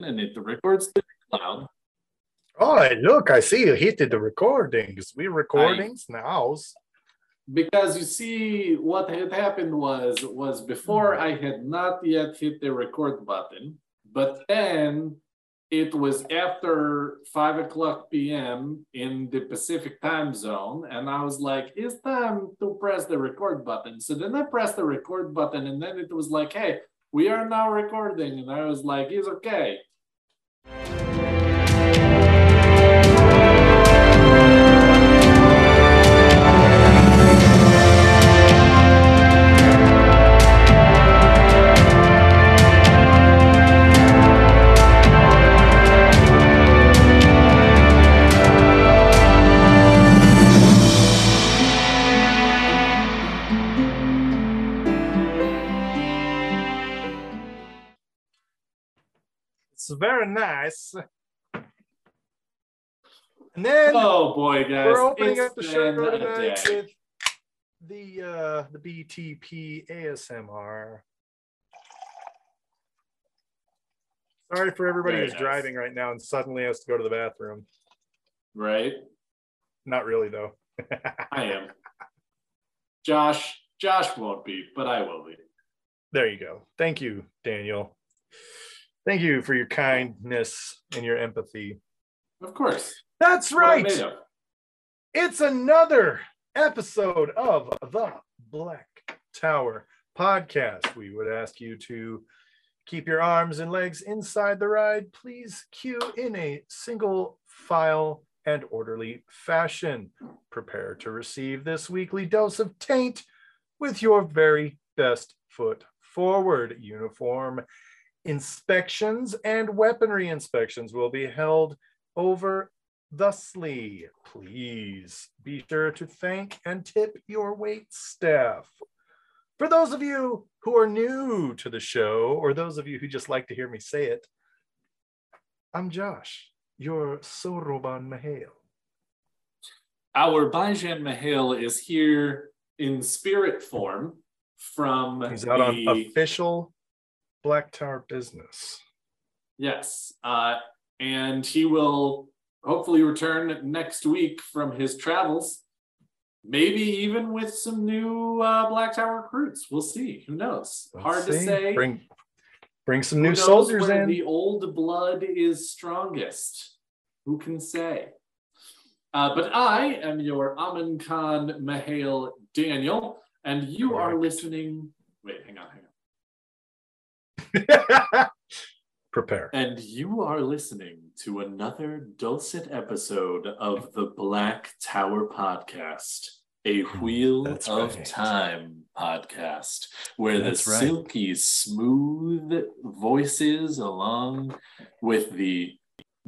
and it records the cloud. Oh, look, I see you hit the recordings. We recordings now. Because you see, what had happened was was before hmm. I had not yet hit the record button, but then it was after five o'clock p.m. in the Pacific time zone, and I was like, "It's time to press the record button." So then I pressed the record button, and then it was like, "Hey, we are now recording," and I was like, "It's okay." It's very nice. And then Oh boy, guys! we're opening it's up the show tonight with the uh the BTP ASMR. Sorry for everybody Very who's nice. driving right now and suddenly has to go to the bathroom. right? Not really though. I am. Josh, Josh won't be, but I will be. there you go. Thank you, Daniel. Thank you for your kindness and your empathy. Of course. That's right. It's another episode of the Black Tower podcast. We would ask you to keep your arms and legs inside the ride. Please queue in a single file and orderly fashion. Prepare to receive this weekly dose of taint with your very best foot forward. Uniform inspections and weaponry inspections will be held over thusly. Please be sure to thank and tip your wait staff. For those of you who are new to the show, or those of you who just like to hear me say it, I'm Josh, your Soroban Mahale. Our Bajan Mahil is here in spirit form from He's out on the official Black Tower business. yes, uh, and he will hopefully return next week from his travels. Maybe even with some new uh, Black Tower recruits. We'll see. Who knows? Let's Hard to say. Bring, bring some Who new soldiers in. The old blood is strongest. Who can say? Uh, but I am your Amin Khan Mahale Daniel, and you are listening. Wait, hang on, hang on. Prepare. And you are listening to another dulcet episode of the Black Tower Podcast, a hmm, Wheel that's of right. Time podcast, where That's the right. silky smooth voices, along with the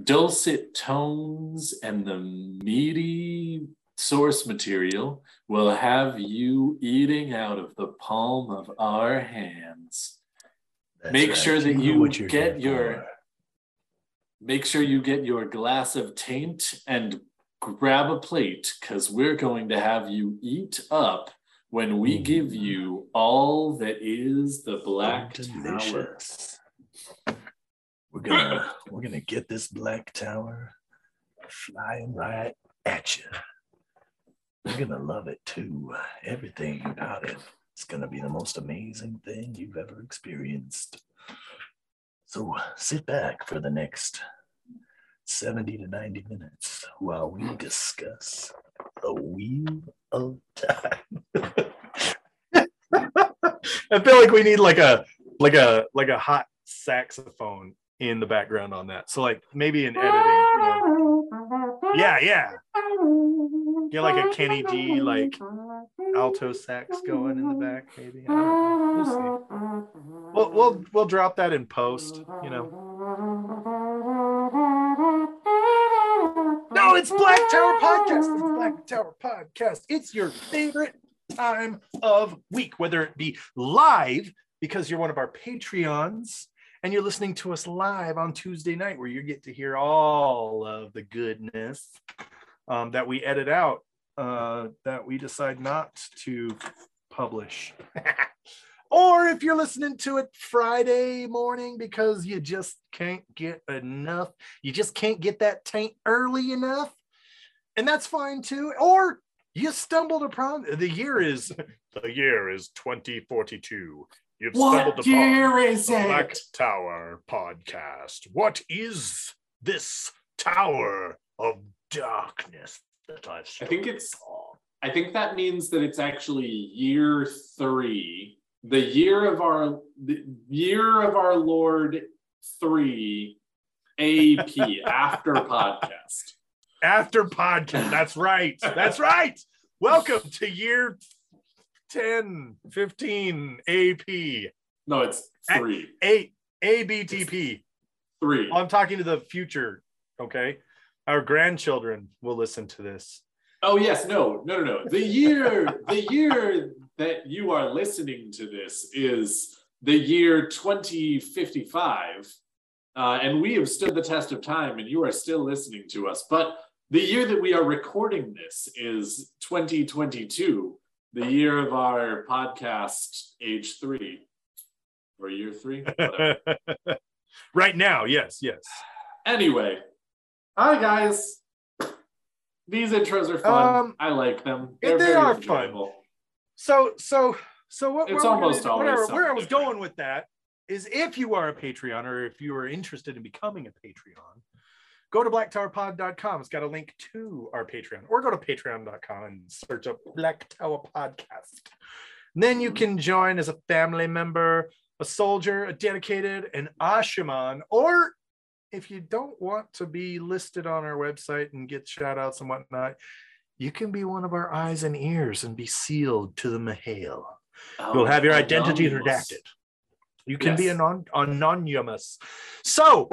dulcet tones and the meaty source material, will have you eating out of the palm of our hands. Make sure that you what you're get your- for. make sure you get your glass of taint and grab a plate because we're going to have you eat up when we Mm. give you all that is the Black Tower. We're gonna we're gonna get this black tower flying right at you. You're gonna love it too. Everything about it. It's gonna be the most amazing thing you've ever experienced. So sit back for the next 70 to 90 minutes while we discuss the wheel of time. I feel like we need like a like a like a hot saxophone in the background on that. So like maybe in editing. you know. Yeah, yeah. Get like a Kenny G like alto sax going in the back, maybe. I don't know. We'll see. We'll we'll we'll drop that in post, you know. No, it's Black Tower Podcast. It's Black Tower Podcast. It's your favorite time of week, whether it be live because you're one of our Patreons and you're listening to us live on Tuesday night, where you get to hear all of the goodness um, that we edit out, uh, that we decide not to publish. Or if you're listening to it Friday morning because you just can't get enough, you just can't get that taint early enough, and that's fine too. Or you stumbled upon the year is the year is 2042. You've stumbled What upon year is the Black it? Tower podcast. What is this tower of darkness that I've I think it's I think that means that it's actually year three, the year of our the year of our Lord three AP after podcast. after podcast. That's right. That's right. Welcome to year 10, 15 AP, No, it's three. 8 ABTP. Three. Oh, I'm talking to the future. Okay. Our grandchildren will listen to this. Oh yes, no, no, no, no. The year, the year that you are listening to this is the year 2055. Uh, and we have stood the test of time and you are still listening to us. But the year that we are recording this is 2022, the year of our podcast, age three or year three. Right now, yes, yes. anyway, hi guys. These intros are fun. Um, I like them. they They're very are fun. So, so, so what? It's almost gonna- always where, where I was different. going with that is if you are a Patreon or if you are interested in becoming a Patreon, go to blacktowerpod.com. It's got a link to our Patreon, or go to patreon.com and search up Black Tower Podcast. And then you can join as a family member, a soldier, a dedicated, an Asha'man, or if you don't want to be listed on our website and get shout outs and whatnot, you can be one of our eyes and ears and be sealed to the Mahale. You'll oh, have your Oh, identity anonymous. redacted. You can be Yes. anon- anonymous. So,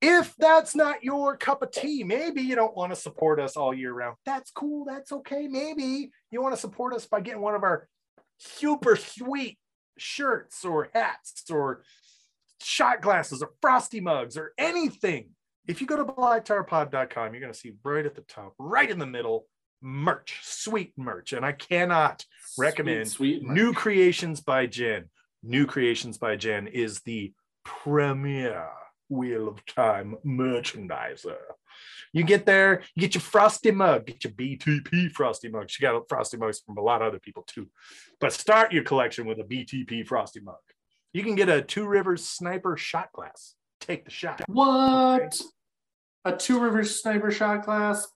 if that's not your cup of tea, maybe you don't want to support us all year round. That's cool. That's okay. Maybe you want to support us by getting one of our super sweet shirts or hats or shot glasses or frosty mugs or anything. If you go to blacktowerpod.com, you're going to see right at the top, right in the middle, merch, sweet merch. And I cannot recommend sweet, sweet New Creations by Jen. New Creations by Jen is the premier Wheel of Time merchandiser. You get there, you get your frosty mug, get your BTP frosty mug. She got frosty mugs from a lot of other people too. But start your collection with a BTP frosty mug. You can get a Two Rivers sniper shot glass. Take the shot. What? A Two Rivers sniper shot glass?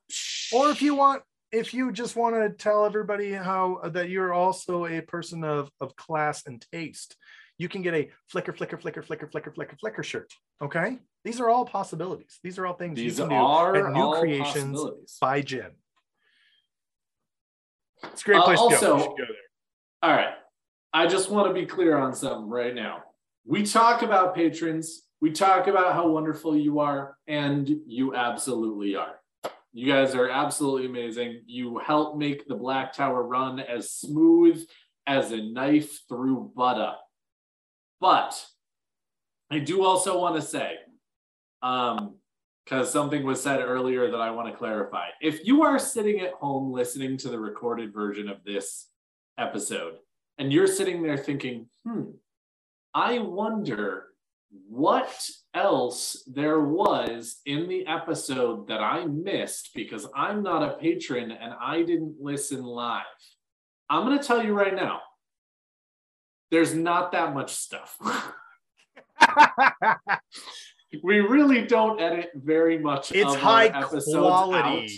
Or if you want, if you just want to tell everybody how that you're also a person of, of class and taste, you can get a flicker, flicker, flicker, flicker, flicker, flicker, flicker shirt. Okay. These are all possibilities. These are all things these you can are do at New Creations by Jim. It's a great Uh, place to go. also- You should go there. All right. I just want to be clear on something right now. We talk about patrons, we talk about how wonderful you are, and you absolutely are. You guys are absolutely amazing. You help make the Black Tower run as smooth as a knife through butter. But I do also want to say, um, because something was said earlier that I want to clarify. If you are sitting at home listening to the recorded version of this episode and you're sitting there thinking, hmm, I wonder what else there was in the episode that I missed because I'm not a patron and I didn't listen live. I'm going to tell you right now, there's not that much stuff. we really don't edit very much. it's high episodes quality out.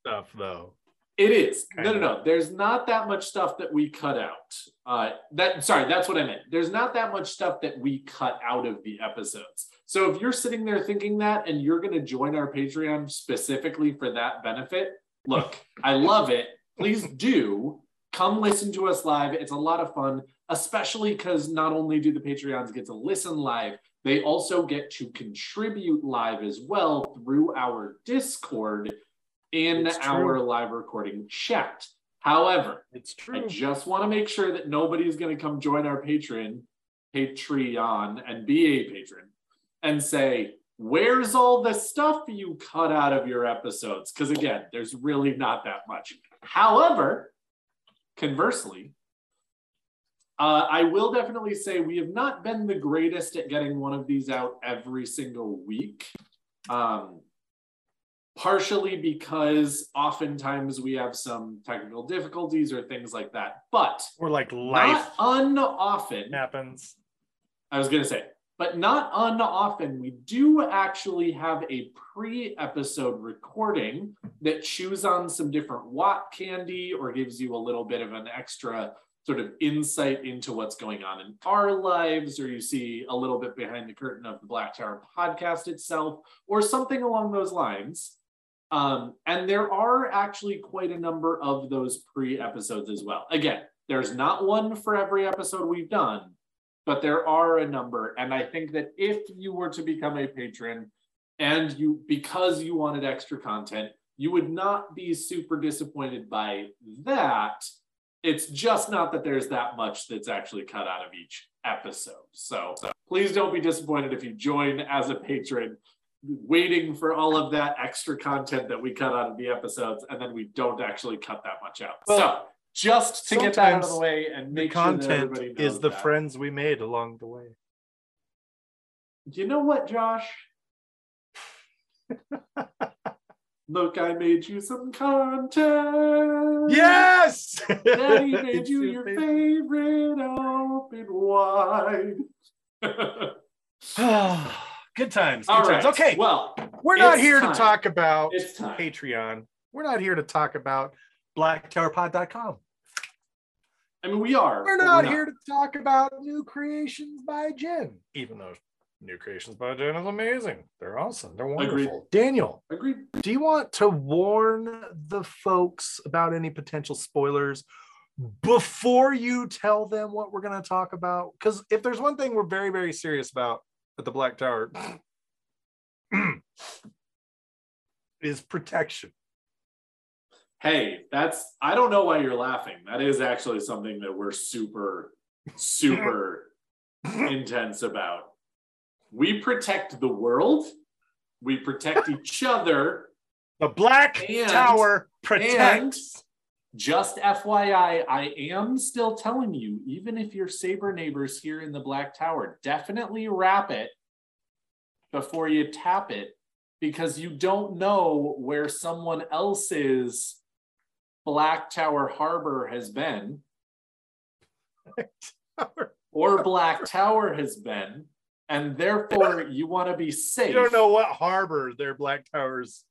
stuff, though. It is. No, no, no. There's not that much stuff that we cut out. Uh, that sorry, that's what I meant. There's not that much stuff that we cut out of the episodes. So if you're sitting there thinking that and you're going to join our Patreon specifically for that benefit, look, I love it. Please do come listen to us live. It's a lot of fun, especially because not only do the Patreons get to listen live, they also get to contribute live as well through our Discord in It's true. our live recording chat. However, It's true. I just want to make sure that nobody's going to come join our Patreon, Patreon, and be a patron and say, Where's all the stuff you cut out of your episodes? Because again, there's really not that much. However, conversely, Uh, I will definitely say we have not been the greatest at getting one of these out every single week. Um, partially because oftentimes we have some technical difficulties or things like that. But Or like life not unoften, happens. I was going to say, but not unoften, we do actually have a pre episode recording that chews on some different WoT candy or gives you a little bit of an extra sort of insight into what's going on in our lives, or you see a little bit behind the curtain of the Black Tower podcast itself, or something along those lines. Um, and there are actually quite a number of those pre episodes as well. Again, there's not one for every episode we've done, but there are a number. And I think that if you were to become a patron and you, because you wanted extra content, you would not be super disappointed by that. It's just not that there's that much that's actually cut out of each episode. So please don't be disappointed if you join as a patron, waiting for all of that extra content that we cut out of the episodes, and then we don't actually cut that much out. Well, so just to get that out of the way and The make sure that content everybody knows is the that. friends we made along the way. You know what, Josh? Look, I made you some content. Yes! Daddy made you your favorite open wide. Good times. Good All times. right. Okay, Well, we're not here time. to talk about. Patreon. We're not here to talk about blacktowerpod.com. I mean, we are. We're but not here to talk about new creations by Jen, even though new creations by Jen is amazing. They're awesome. They're wonderful. Agreed. Daniel, Agreed. do you want to warn the folks about any potential spoilers before you tell them what we're going to talk about? Because if there's one thing we're very, very serious about at the Black Tower, is protection. Hey, that's. I don't know why you're laughing. That is actually something that we're super, super intense about. We protect the world. We protect each other. The Black And- Tower protects. Just FYI, I am still telling you, even if your saber neighbors here in the Black Tower, definitely wrap it before you tap it because you don't know where someone else's Black Tower harbor has been or Black Tower has been, and therefore you want to be safe. You don't know what harbor their Black Towers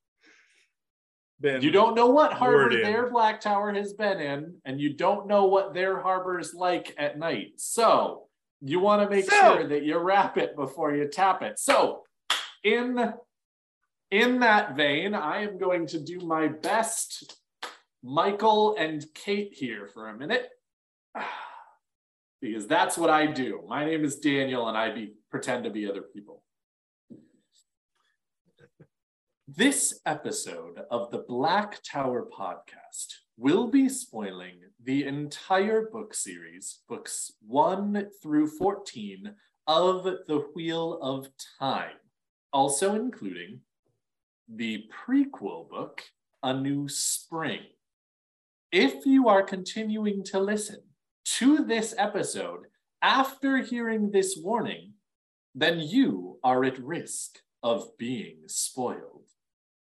been. You don't know what harbor their Black Tower has been in, and you don't know what their harbor is like at night. So you want to make So- sure that you wrap it before you tap it. So in in that vein, I am going to do my best, Michael and Kate here for a minute. Because that's what I do. My name is Daniel, and I be pretend to be other people. This episode of the Black Tower podcast will be spoiling the entire book series, books 1 through 14 of The Wheel of Time, also including the prequel book, A New Spring. If you are continuing to listen to this episode after hearing this warning, then you are at risk of being spoiled.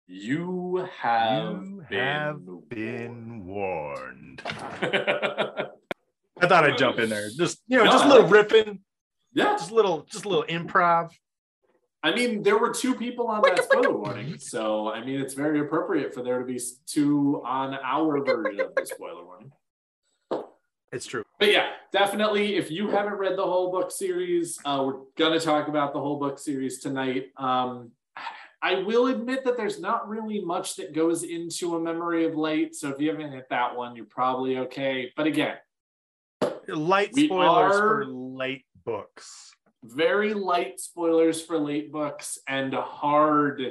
You have You been, have been warned. warned. I thought I'd jump in there. Just you know, No, just a I little like riffing, yeah, just a little, just a little improv. I mean, there were two people on that spoiler warning, so I mean, it's very appropriate for there to be two on our version of the spoiler warning. It's true. But yeah, definitely. If you haven't read the whole book series, uh, we're gonna talk about the whole book series tonight. Um, I will admit that there's not really much that goes into a memory of light. So if you haven't hit that one, you're probably okay. But again, Light spoilers for late books. very light spoilers for late books and hard,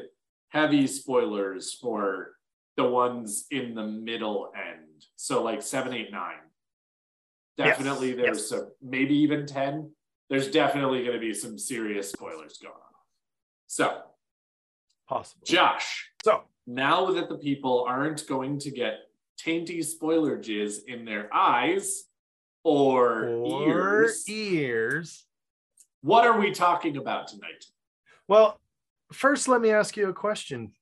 heavy spoilers for the ones in the middle end. So like seven, eight, nine. Yes, Definitely there's yes. some, maybe even 10. There's definitely going to be some serious spoilers going on. So, Possible. Josh, So now that the people aren't going to get tainty spoiler jizz in their eyes, or, or ears. ears. What are we talking about tonight? Well, first, let me ask you a question,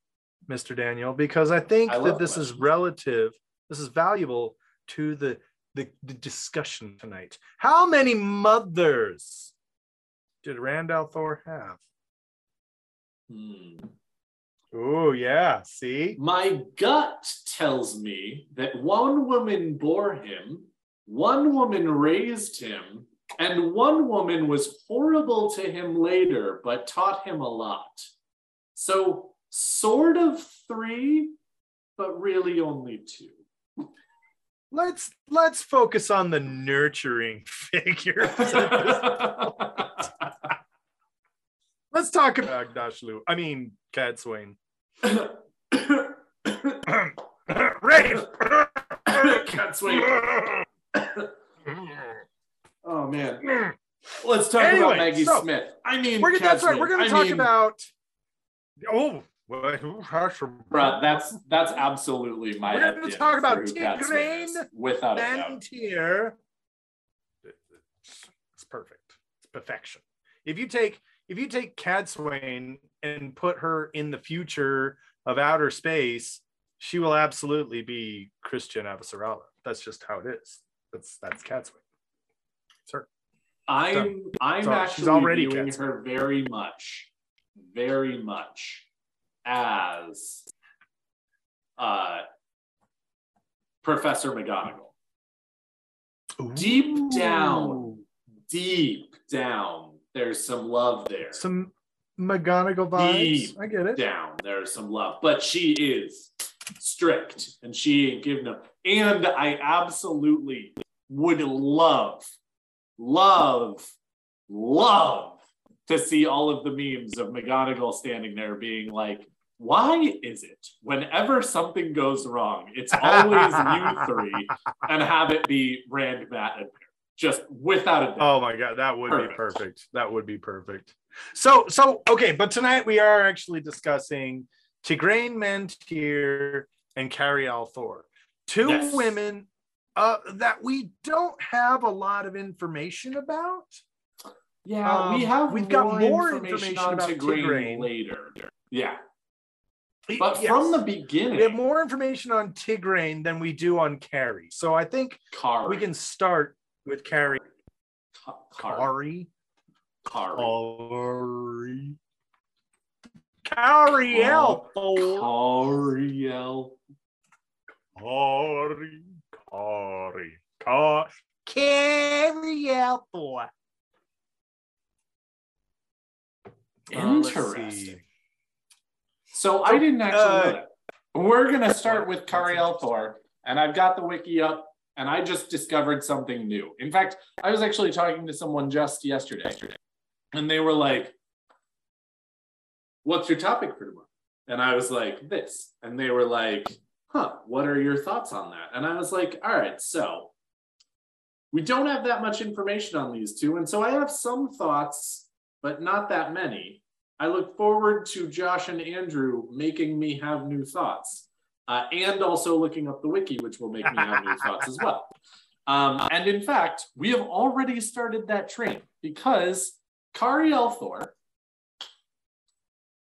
Mr. Daniel, because I think I that this is relative, this is valuable to the, the, the discussion tonight. How many mothers did Rand Thor have? Hmm. Oh, yeah. See? My gut tells me that one woman bore him, one woman raised him, and one woman was horrible to him later, but taught him a lot. So, sort of three, but really only two. Let's let's focus on the nurturing figures. let's talk about Dashlu. I mean, Cadsuane. Rafe. Can't wait. Oh man. Let's talk Anyway, about Maggie so, Smith. I mean, We're gonna, that's right. We're going to talk mean, about. Oh, what? who has some- Bruh, that's that's absolutely my. We're gonna talk about for who Cadsuane Tigraine without a doubt. Mantear. It's perfect. It's perfection. If you take if you take Cadsuane and put her in the future of outer space, she will absolutely be Chrisjen Avasarala. That's just how it is. That's that's. It's her. I'm I'm So, she's actually already viewing Cadsuane. her very much, very much as uh Professor McGonagall. Deep down. Deep down, there's some love there. Some McGonagall vibes. Deep I get it. down there's some love but she is strict and she ain't giving up and i absolutely would love love love to see all of the memes of mcgonagall standing there being like why is it whenever something goes wrong it's always you three and have it be rand Mat and Perry. just without a doubt Oh my god, that would be Perfect. perfect. That would be perfect. So so okay, but tonight we are actually discussing Tigraine Mantear and Carrie al'Thor. Two Yes. women uh, that we don't have a lot of information about. yeah we Um, have we've got more information, information about Tigraine Tigraine. later yeah But Yes. from the beginning, we have more information on Tigraine than we do on Carrie. So I think Kari, we can start with Carrie. Ka- Kari, Kari. Kari, Kari. Carrie Oh. Kariel. Kari, Kari, Kari, Carrie al'Thor. Uh, let's see. Interesting. So I didn't actually uh, know that. We're gonna start with That's Kariel. Thor, and I've got the wiki up, and I just discovered something new. In fact, I was actually talking to someone just yesterday, and they were like, "What's your topic for tomorrow?" And I was like, "This," and they were like, "Huh? What are your thoughts on that?" And I was like, "All right, so." We don't have that much information on these two, and so I have some thoughts, but not that many. I look forward to Josh and Andrew making me have new thoughts, uh, and also looking up the wiki, which will make me have new thoughts as well. Um, and in fact, we have already started that train because Kari al'Thor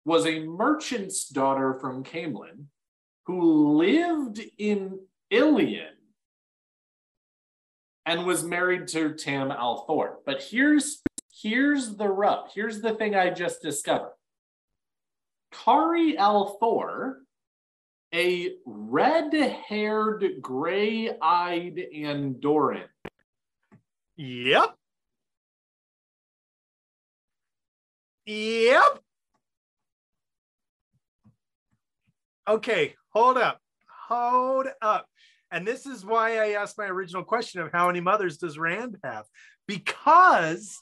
was a merchant's daughter from Caemlyn who lived in Illian and was married to Tam al'Thor. But here's here's the rub. Here's the thing I just discovered. Kari al'Thor, a red-haired, gray-eyed Andoran. Yep. Yep. Okay, hold up. Hold up. And this is why I asked my original question of how many mothers does Rand have? Because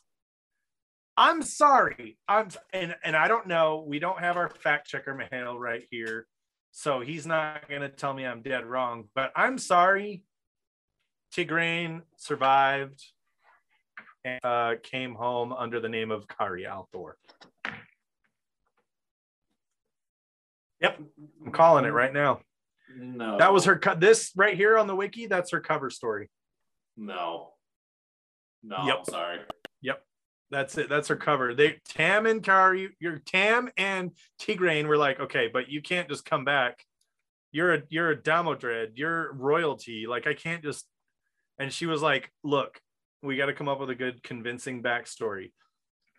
I'm sorry. I'm and and I don't know. We don't have our fact checker Mihail right here. So he's not gonna tell me I'm dead wrong, but I'm sorry. Tigraine survived and uh, came home under the name of Kari al'Thor. Yep, I'm calling it right now. No. That was her. Co- this right here on the wiki. That's her cover story. No. No, Yep. I'm sorry. Yep. That's it. That's her cover. They Tam and Kari, your Tam and Tigraine were like, okay, but you can't just come back. You're a you're a Damodred. You're royalty. Like I can't just. And she was like, look, we got to come up with a good convincing backstory.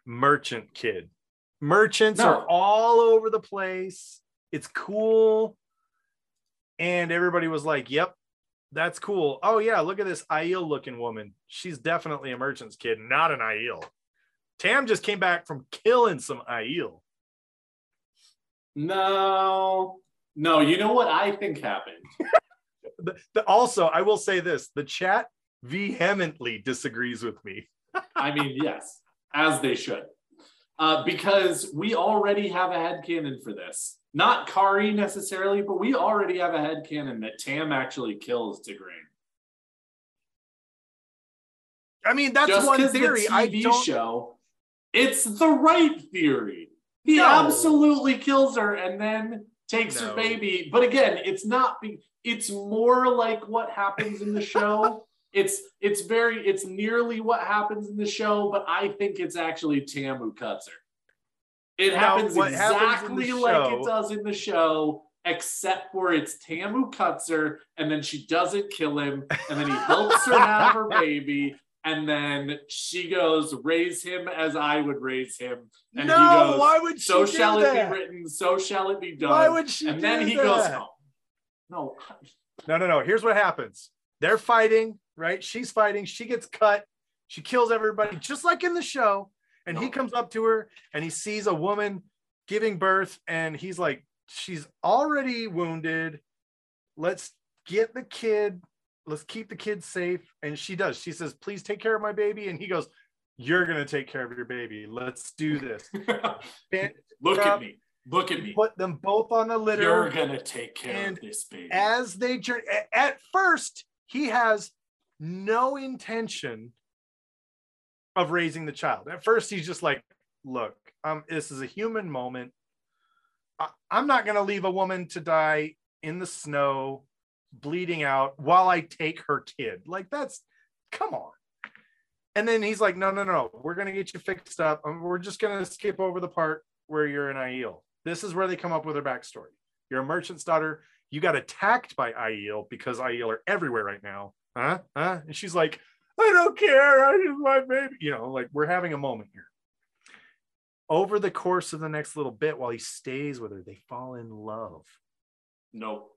Merchant kid. Merchants No. are all over the place. It's cool. And everybody was like, yep, that's cool. Oh yeah, look at this Aiel looking woman. She's definitely a merchant's kid, not an Aiel. Tam just came back from killing some Aiel. No, no. You know what I think happened? The, the- also, I will say this: the chat vehemently disagrees with me. I mean, yes, as they should. Uh, because we already have a head headcanon for this. Not Kari necessarily, but we already have a head headcanon that Tam actually kills Tigraine. I mean, that's Just one theory. the I TV don't. show, it's the right theory. He No. absolutely kills her and then takes No. her baby. But again, it's not. Be, it's more like what happens in the show. It's it's very it's nearly what happens in the show, but I think it's actually Tam who cuts her. It Now, happens what happens exactly like it does in the show, except for it's Tam who cuts her, and then she doesn't kill him, and then he helps her have her baby, and then she goes, raise him as I would raise him. And no, he goes, why would she so shall that? it be written, so shall it be done. Why would she and then he that? goes home. No, No, no, no. Here's what happens. They're fighting, right? She's fighting. She gets cut. She kills everybody, just like in the show. And he oh. comes up to her and he sees a woman giving birth, and he's like, She's already wounded. Let's get the kid. Let's keep the kid safe. And she does. She says, Please take care of my baby. And he goes, You're going to take care of your baby. Let's do this. Look Stop. at me. Look at me. Put them both on the litter. You're gonna take care And of this baby. as they journey at first he has no intention of raising the child. At first he's just like look um this is a human moment. I, i'm not going to leave a woman to die in the snow bleeding out while i take her kid. Like that's come on. And then he's like no no no we're going to get you fixed up. Um, we're just going to skip over the part where you're an aiel this is where they come up with their backstory. You're a merchant's daughter. You got attacked by Aiel because Aiel are everywhere right now. Huh? Huh? And she's like, I don't care. I just my baby. You know, like we're having a moment here. Over the course of the next little bit, while he stays with her, they fall in love. no.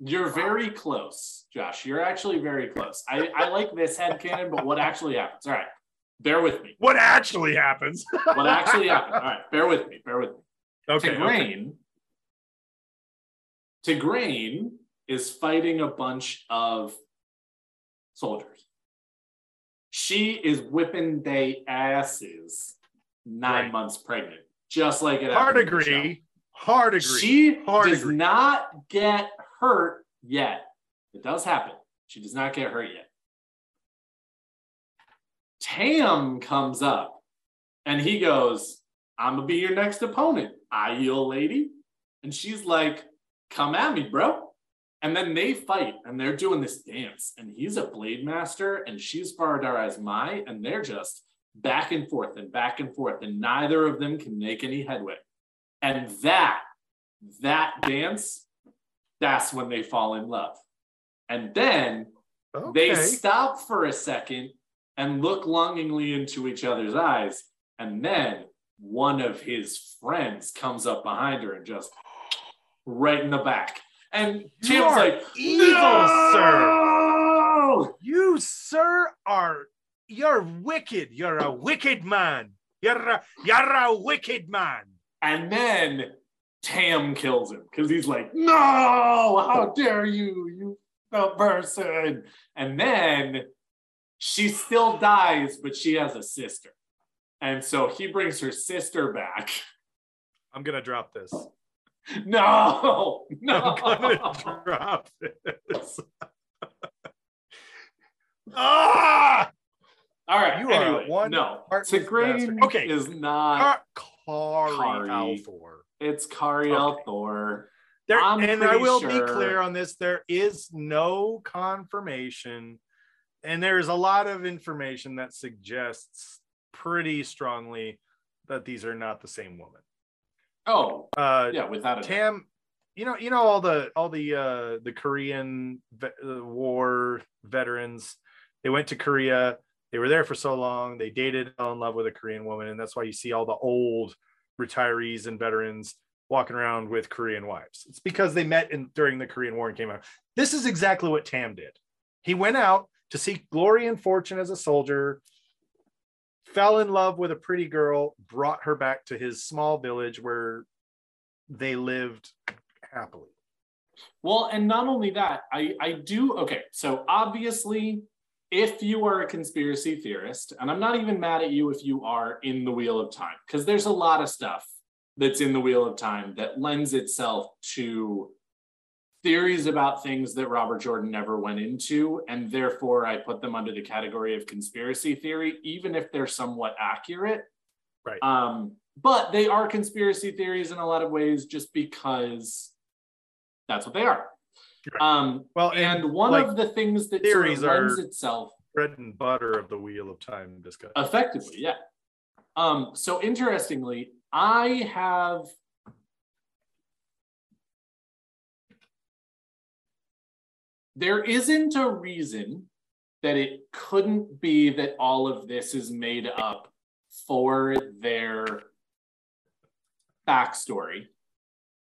You're very close, Josh. You're actually very close. I, I like this headcanon, but what actually happens? All right. Bear with me. What actually happens? What actually happened? All right, bear with me. Bear with me. okay. okay. Tigraine, Tigraine is fighting a bunch of soldiers. She is whipping they asses nine Right. months pregnant, just like it Hard happened in the show. agree. Hard agree. She Hard does agree. not get hurt yet. It does happen. She does not get hurt yet. Tam comes up and he goes, I'm gonna be your next opponent, Aiel lady. And she's like, Come at me, bro. And then they fight and they're doing this dance. And he's a blade master and she's Far Dareis Mai, and they're just back and forth and back and forth, and neither of them can make any headway. And that, that dance, that's when they fall in love. And then they stop for a second and look longingly into each other's eyes. And then one of his friends comes up behind her and just right in the back. And You like, evil, "No!" You, sir, are you're wicked. You're a wicked man. You're a, you're a wicked man. And then Tam kills him because he's like, no, how dare you, you person. And then she still dies, but she has a sister. And so he brings her sister back. I'm gonna drop this. No, no. I'm gonna drop this. ah! All right. You are one no. Tigraine. Okay. is not. Kari Kari. al'Thor. It's Kari Okay. al'Thor. There, I'm and I will sure- be clear on this: there is no confirmation and there's a lot of information that suggests pretty strongly that these are not the same woman. Oh, Uh, yeah, without a doubt. Tam, you know, you know all the all the uh the Korean ve- uh, war veterans. They went to Korea. They were there for so long. They dated, fell in love with a Korean woman, and that's why you see all the old retirees and veterans walking around with Korean wives. It's because they met in during the Korean War and came out. This is exactly what Tam did. He went out to seek glory and fortune as a soldier. Fell in love with a pretty girl, brought her back to his small village where they lived happily. Well, and not only that, I I do okay. So obviously, if you are a conspiracy theorist, and I'm not even mad at you if you are in the Wheel of Time, because there's a lot of stuff that's in the Wheel of Time that lends itself to theories about things that Robert Jordan never went into, and therefore I put them under the category of conspiracy theory, even if they're somewhat accurate. Right. Um, but they are conspiracy theories in a lot of ways, just because that's what they are. Um, Well, and one like, of the things that theories sort of lends are- itself bread and butter of the wheel of time discussion. effectively, yeah. Um, so interestingly, I have there isn't a reason that it couldn't be that all of this is made up for their backstory.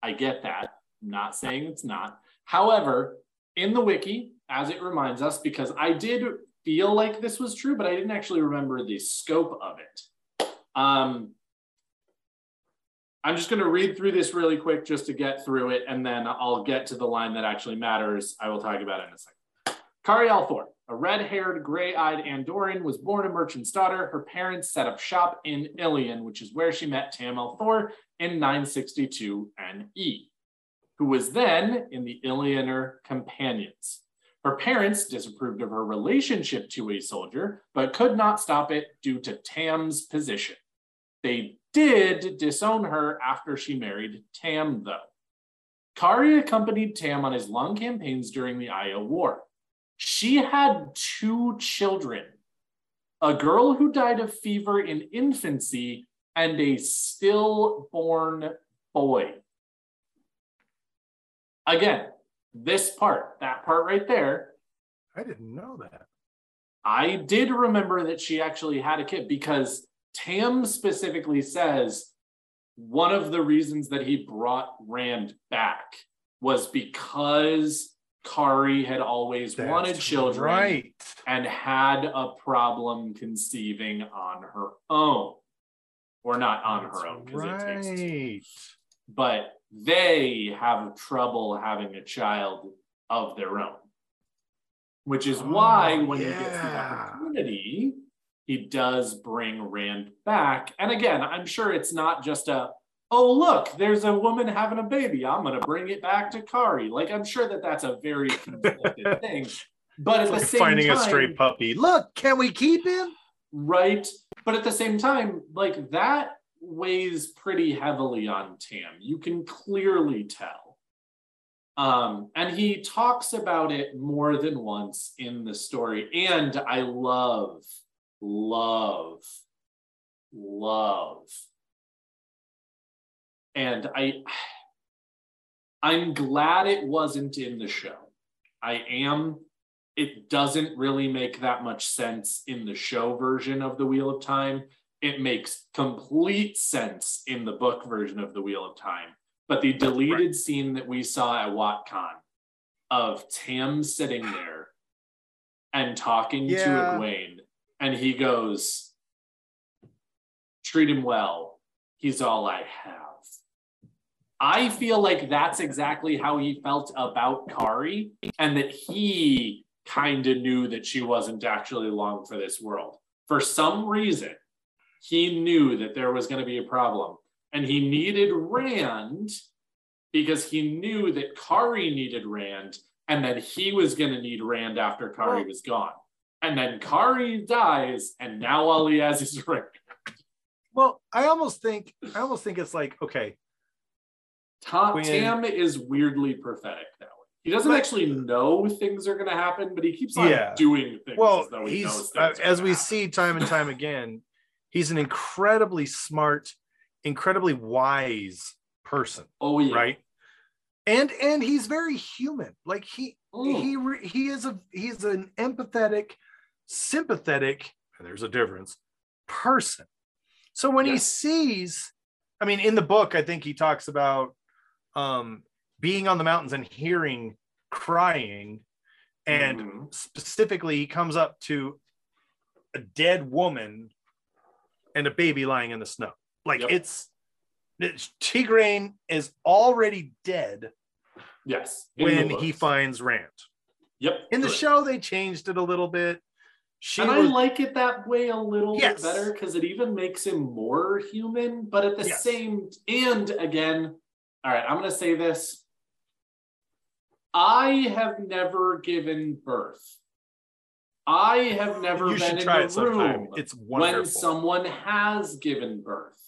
I get that. I'm not saying it's not. However, in the wiki, as it reminds us, because I did feel like this was true, but I didn't actually remember the scope of it. Um, I'm just going to read through this really quick just to get through it, and then I'll get to the line that actually matters. I will talk about it in a second. Kari al'Thor, a red-haired, gray-eyed Andoran, was born a merchant's daughter. Her parents set up shop in Illian, which is where she met Tam al'Thor in 962 NE, who was then in the Illianer Companions. Her parents disapproved of her relationship to a soldier, but could not stop it due to Tam's position. They did disown her after she married Tam, though. Kari accompanied Tam on his long campaigns during the Aiel War. She had two children a girl who died of fever in infancy and a stillborn boy. Again, this part, that part right there, I didn't know that. I did remember that she actually had a kid because Tam specifically says one of the reasons that he brought Rand back was because Kari had always wanted children Right. and had a problem conceiving on her own. Or not on her own, because it takes right. but they have trouble having a child of their own. Which is oh, why Oh, when he gets the opportunity, he does bring Rand back. And again, I'm sure it's not just a, oh, look, there's a woman having a baby. I'm going to bring it back to Kari. Like, I'm sure that that's a very conflicted thing. But at It's the like same finding time, a stray puppy. Look, can we keep him? right? But at the same time, like that weighs pretty heavily on Tam. You can clearly tell. Um, and he talks about it more than once in the story. And I love, love, love. And I I'm glad it wasn't in the show. I am it doesn't really make that much sense in the show version of the Wheel of Time. It makes complete sense in the book version of the Wheel of Time. But the deleted scene that we saw at WatCon of Tam sitting there and talking Yeah. to Egwene, and he goes, treat him well. He's all I have. I feel like that's exactly how he felt about Kari, and that he kind of knew that she wasn't actually long for this world. For some reason, he knew that there was going to be a problem, and he needed Rand because he knew that Kari needed Rand, and that he was going to need Rand after Kari was gone. And then Kari dies, and now all he has is Rand. Well, I almost think I almost think it's like, okay, Ta- When- Tam is weirdly prophetic that way. he doesn't But- actually know things are going to happen, but he keeps on Yeah. doing things. well as though he knows he's things uh, as we happen. see time and time again he's an incredibly smart incredibly wise person Oh yeah, right and and he's very human like he Mm. he he is a he's an empathetic sympathetic and there's a difference person so when he sees i mean in the book i think he talks about um being on the mountains and hearing crying and Mhm. specifically he comes up to a dead woman and a baby lying in the snow like Yep. it's, it's tigraine is already dead yes, when he finds rand Yep. in the correct. show they changed it a little bit she and was, I like it that way a little Yes. bit better because it even makes him more human. But at the Yes. same, and again, all right, I'm going to say this. I have never given birth. I have never you been in the it room it's when someone has given birth.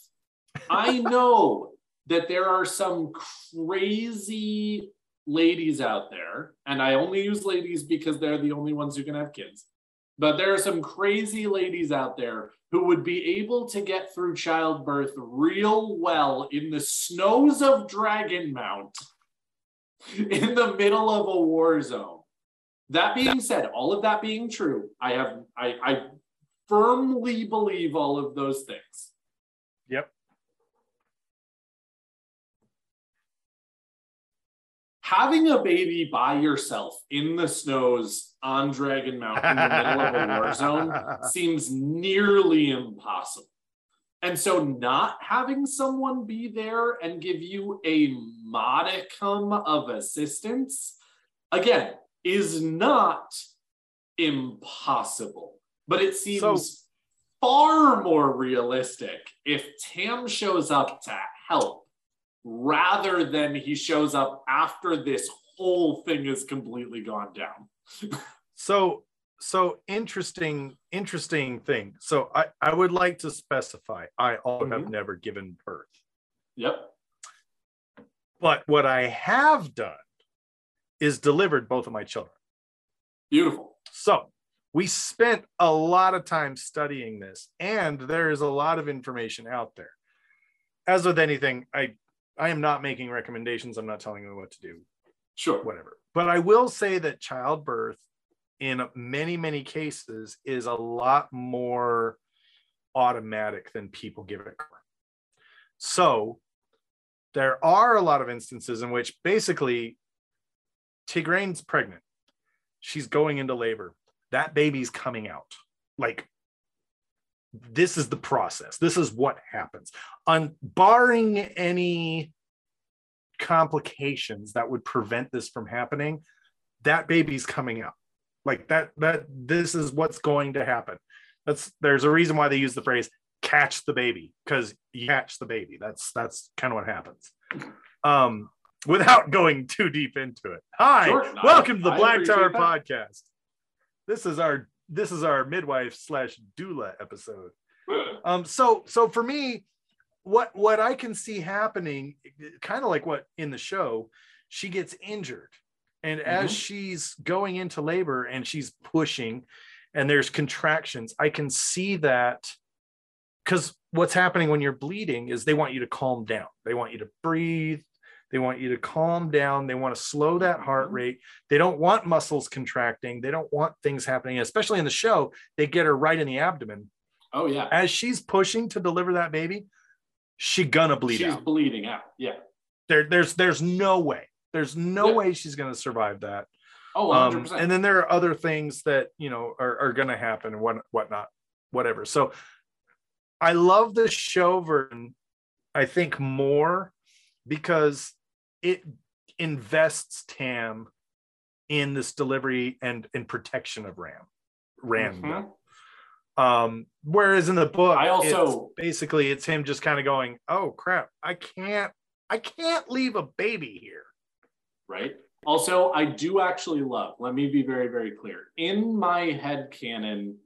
I know that there are some crazy ladies out there, and I only use ladies because they're the only ones who can have kids. But there are some crazy ladies out there who would be able to get through childbirth real well in the snows of Dragon Mount in the middle of a war zone. That being said, all of that being true, I have I, I firmly believe all of those things. yep Having a baby by yourself in the snows on Dragon Mountain in the middle of a war zone seems nearly impossible. And so, not having someone be there and give you a modicum of assistance, again, is not impossible, but it seems So- far more realistic if Tam shows up to help rather than he shows up after this whole thing has completely gone down. so so interesting interesting thing so i i would like to specify i also have Mhm. never given birth Yep. but what i have done is delivered both of my children Beautiful. so we spent a lot of time studying this and there is a lot of information out there as with anything i i am not making recommendations i'm not telling you what to do Sure. whatever. But I will say that childbirth in many, many cases is a lot more automatic than people give it credit. So there are a lot of instances in which basically Tigraine's pregnant. She's going into labor. That baby's coming out. Like this is the process. This is what happens. On barring any complications that would prevent this from happening, that baby's coming out. Like that, that this is what's going to happen. That's there's a reason why they use the phrase catch the baby, because you catch the baby. That's that's kind of what happens. Um, without going too deep into it. Hi, Sure. Welcome to the I Black Tower that. Podcast. This is our this is our midwife slash doula episode. Um so so for me what what i can see happening kind of like what in the show she gets injured. And as Mhm. she's going into labor and she's pushing and there's contractions i can see that because what's happening when you're bleeding is they want you to calm down. They want you to breathe they want you to calm down they want to slow that heart Mhm. rate they don't want muscles contracting they don't want things happening especially in the show they get her right in the abdomen Oh yeah. as she's pushing to deliver that baby, she gonna bleed She's out. She's bleeding out. Yeah. There, there's there's no way. There's no Yeah. way she's gonna survive that. Oh, Um, 100%. and then there are other things that you know are, are gonna happen and what whatnot, whatever. So I love the show version, I think more because it invests Tam in this delivery and in protection of Ram. Rand. Mhm. Um, whereas in the book, I it's also- basically it's him just kind of going, "Oh crap, I can't, I can't leave a baby here." right? Also, I do actually love, let me be very, very clear. In my head canon,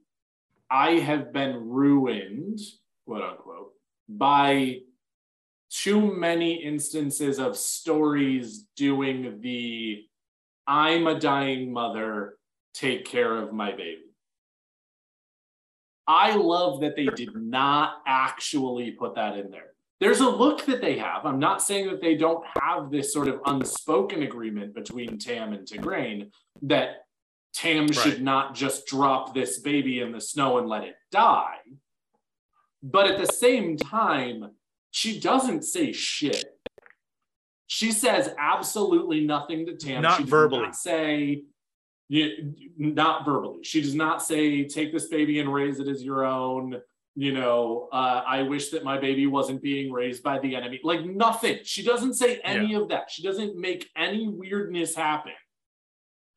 I have been ruined, quote unquote, by too many instances of stories doing the I'm a dying mother, take care of my baby. I love that they did not actually put that in there. There's a look that they have. I'm not saying that they don't have this sort of unspoken agreement between Tam and Tigraine that Tam right. should not just drop this baby in the snow and let it die. But at the same time, she doesn't say shit. She says absolutely nothing to Tam. Not she verbally. Not say, not verbally. She does not say, take this baby and raise it as your own. You know, uh, I wish that my baby wasn't being raised by the enemy. Like nothing. She doesn't say any yeah. of that. She doesn't make any weirdness happen.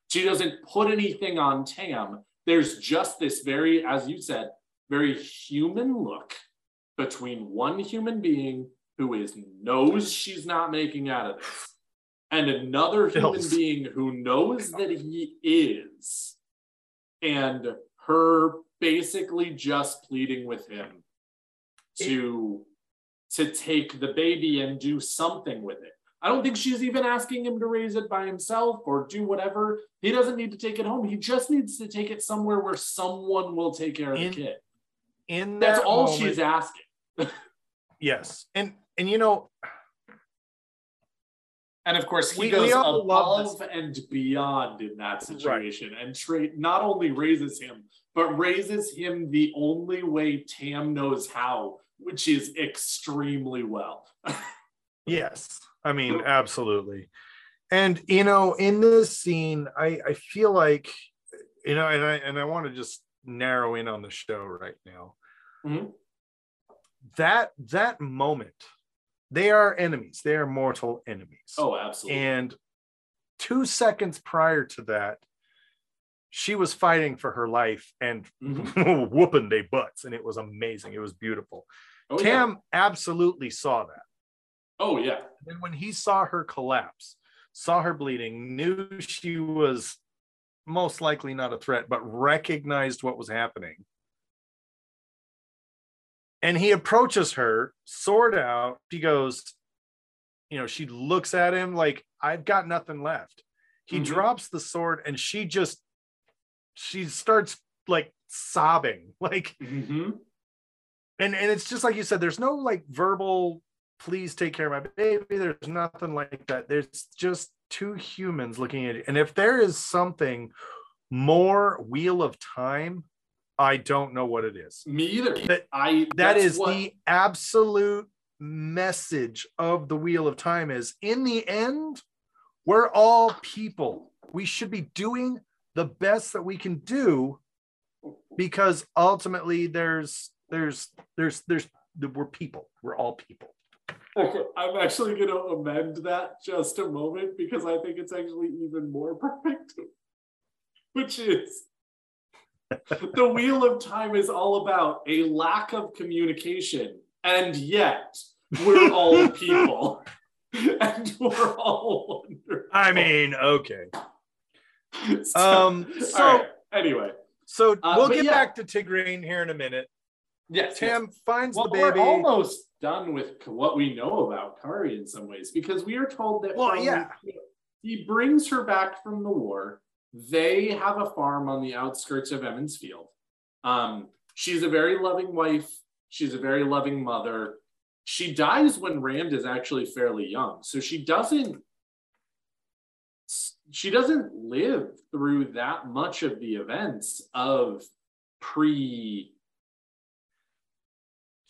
She doesn't put anything on Tam. There's just this very, as you said, very human look between one human being who is knows she's not making out of this and another human being who knows that he is and her basically just pleading with him to to take the baby and do something with it I don't think she's even asking him to raise it by himself or do whatever. He doesn't need to take it home. He just needs to take it somewhere where someone will take care of the kid. In that that's all moment, she's asking. yes, and and you know, and of course he we, goes we above and beyond in that situation, right. and Trey not only raises him, but raises him the only way Tam knows how, which is extremely well. yes I mean, absolutely. And you know, in this scene, I I feel like you know, and I and I want to just narrow in on the show right now. Mm-hmm. That that moment, they are enemies. They are mortal enemies. Oh, absolutely. And two seconds prior to that, she was fighting for her life and mm-hmm. whooping they butts, and it was amazing. It was beautiful. Oh, Tam yeah. absolutely saw that. Oh yeah. And when he saw her collapse, saw her bleeding, knew she was most likely not a threat, but recognized what was happening. And he approaches her, sword out. She goes, you know, she looks at him like, I've got nothing left. He mm-hmm. drops the sword and she just, she starts like sobbing, like, mm-hmm. and and it's just like you said, there's no like verbal please take care of my baby. There's nothing like that. There's just two humans looking at it. And if there is something more wheel of time, I don't know what it is. Me either. That, I that is what... the absolute message of the wheel of time is in the end, we're all people. We should be doing the best that we can do because ultimately there's there's there's there's we're people. We're all people. Okay, I'm actually going to amend that just a moment because I think it's actually even more perfect, which is the Wheel of Time is all about a lack of communication, and yet we're all people, and we're all wonderful. I mean, okay. So, um. So right, anyway, so uh, we'll get yeah. back to Tigraine here in a minute. Yes, Tam yes. finds well, the baby. We're almost done with what we know about Kari in some ways because we are told that well, yeah. he brings her back from the war. They have a farm on the outskirts of Emond's Field. Um, she's a very loving wife. She's a very loving mother. She dies when Rand is actually fairly young, so she doesn't she doesn't live through that much of the events of pre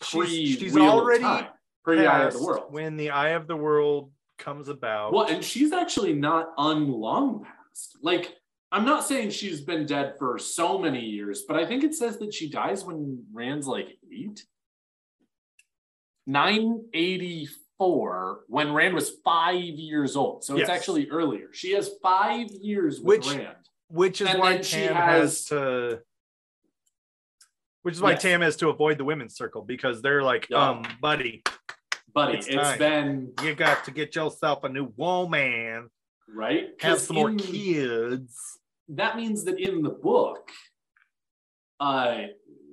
she's, she's already pre Eye of the World when the Eye of the World comes about. Well, and she's actually not unlong past. Like I'm not saying she's been dead for so many years, but I think it says that she dies when Rand's like eight. 984 when Rand was five years old. So yes. it's actually earlier. She has five years with which, Rand. Which is and why Tam has, has to which is why yes. Tam has to avoid the women's circle because they're like, um, buddy, buddy, it's, it's been you got to get yourself a new woman, right? Have some more kids. That means that in the book, uh,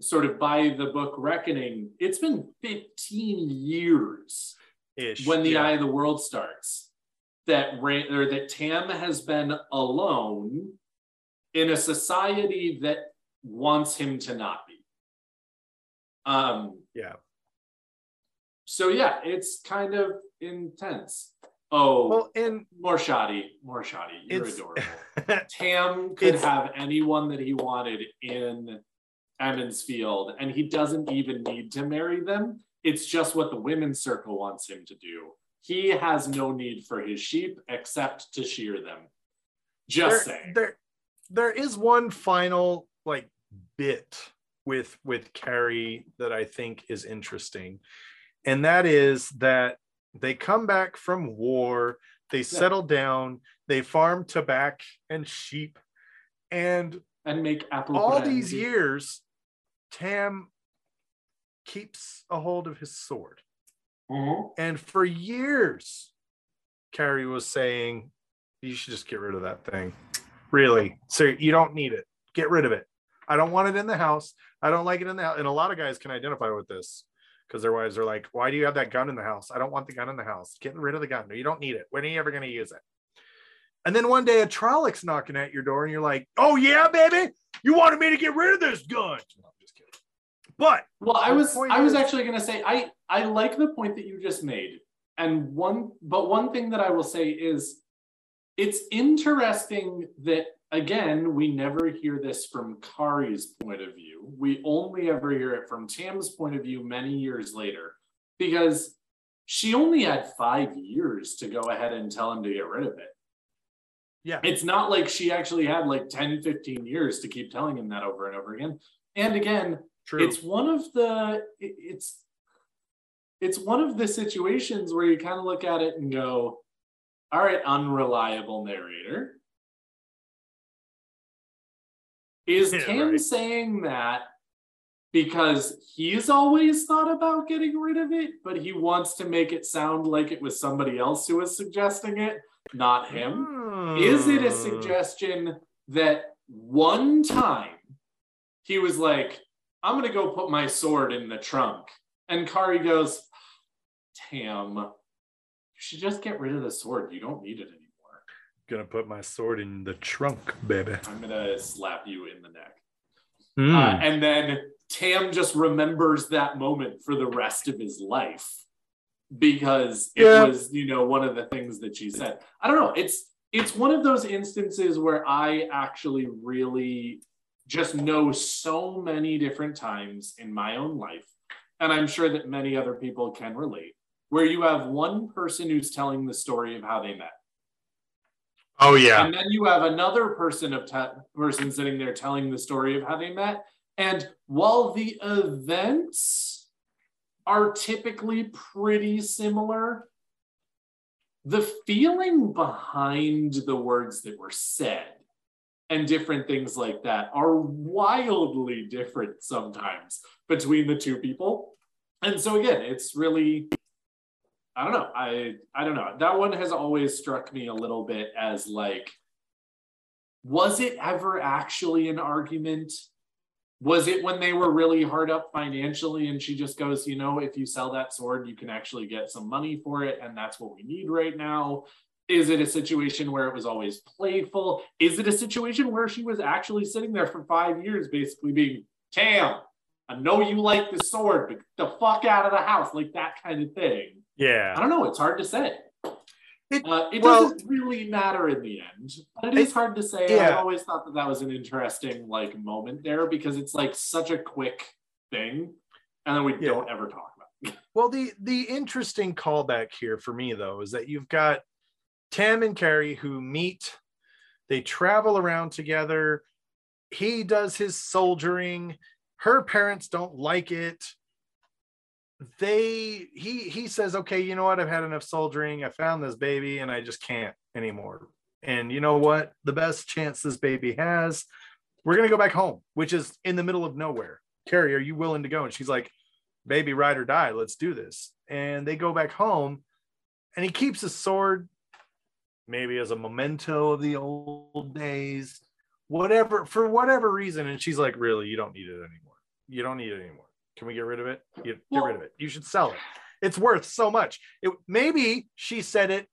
sort of by the book reckoning, it's been 15 years Ish, when the yeah. Eye of the World starts. that Ray, or that Tam has been alone in a society that wants him to not be. Um, Yeah. so yeah, it's kind of intense. Oh, Well, and more shoddy, more shoddy. You're adorable. Tam could have anyone that he wanted in Emond's Field, and he doesn't even need to marry them. It's just what the women's circle wants him to do. He has no need for his sheep except to shear them. Just there, saying. there there is one final like bit with with Carrie that I think is interesting. And that is that they come back from war, they settle down, they farm tobacco and sheep, and and make apple all brandy. these years, Tam keeps a hold of his sword. Mhm. And for years, Carrie was saying, you should just get rid of that thing. Really. So you don't need it. Get rid of it. I don't want it in the house. I don't like it in the house. And a lot of guys can identify with this because their wives are like, why do you have that gun in the house? I don't want the gun in the house. Get rid of the gun. You don't need it. When are you ever going to use it? And then one day a Trollocs knocking at your door and you're like, oh yeah, baby, you wanted me to get rid of this gun. No, I'm just kidding. But Well, I was I was is- actually gonna say I I like the point that you just made. And one but one thing that I will say is it's interesting that again we never hear this from Kari's point of view. We only ever hear it from Tam's point of view many years later because she only had five years to go ahead and tell him to get rid of it. yeah, It's not like she actually had like 10, 15 years to keep telling him that over and over again. And again, true. it's one of the it's it's one of the situations where you kind of look at it and go all right unreliable narrator is Yeah, Tam right. saying that because he's always thought about getting rid of it but he wants to make it sound like it was somebody else who was suggesting it not him is it a Hmm. suggestion that one time he was like, I'm gonna go put my sword in the trunk? And Kari goes, Tam, you should just get rid of the sword. You don't need it anymore. Gonna put my sword in the trunk, baby. I'm gonna slap you in the neck. Hmm. Uh, and then Tam just remembers that moment for the rest of his life because it Yeah. was, you know, one of the things that she said. I don't know. It's it's one of those instances where I actually really just know so many different times in my own life, and I'm sure that many other people can relate, where you have one person who's telling the story of how they met. Oh yeah, And then you have another person of te- person sitting there telling the story of how they met. And while the events are typically pretty similar, the feeling behind the words that were said and different things like that are wildly different sometimes between the two people. And so again, it's really I don't know. I I don't know. That one has always struck me a little bit as like was it ever actually an argument? Was it when they were really hard up financially and she just goes, you know, if you sell that sword, you can actually get some money for it and that's what we need right now? Is it a situation where it was always playful? Is it a situation where she was actually sitting there for 5 years basically being, "Tam, I know you like the sword, but the fuck out of the house, like that kind of thing. I don't know. It's hard to say. It- uh, it well- doesn't really matter in the end, but it is hard to say. yeah. I always thought that that was an interesting like moment there because it's like such a quick thing, and then we Yeah. don't ever talk about. It. Well, the the interesting callback here for me though is that you've got Tam and Carrie who meet, they travel around together. He does his soldiering. Her parents don't like it. They he he says, okay, you know what? I've had enough soldiering. I found this baby and I just can't anymore. And you know what? The best chance this baby has, we're gonna go back home, which is in the middle of nowhere. Carrie, are you willing to go? And she's like, baby ride or die let's do this and they go back home and he keeps his sword maybe as a memento of the old days whatever for whatever reason and she's like really you don't need it anymore you don't need it anymore can we get rid of it? You, get Well- rid of it. You should sell it. It's worth so much. It, maybe she said it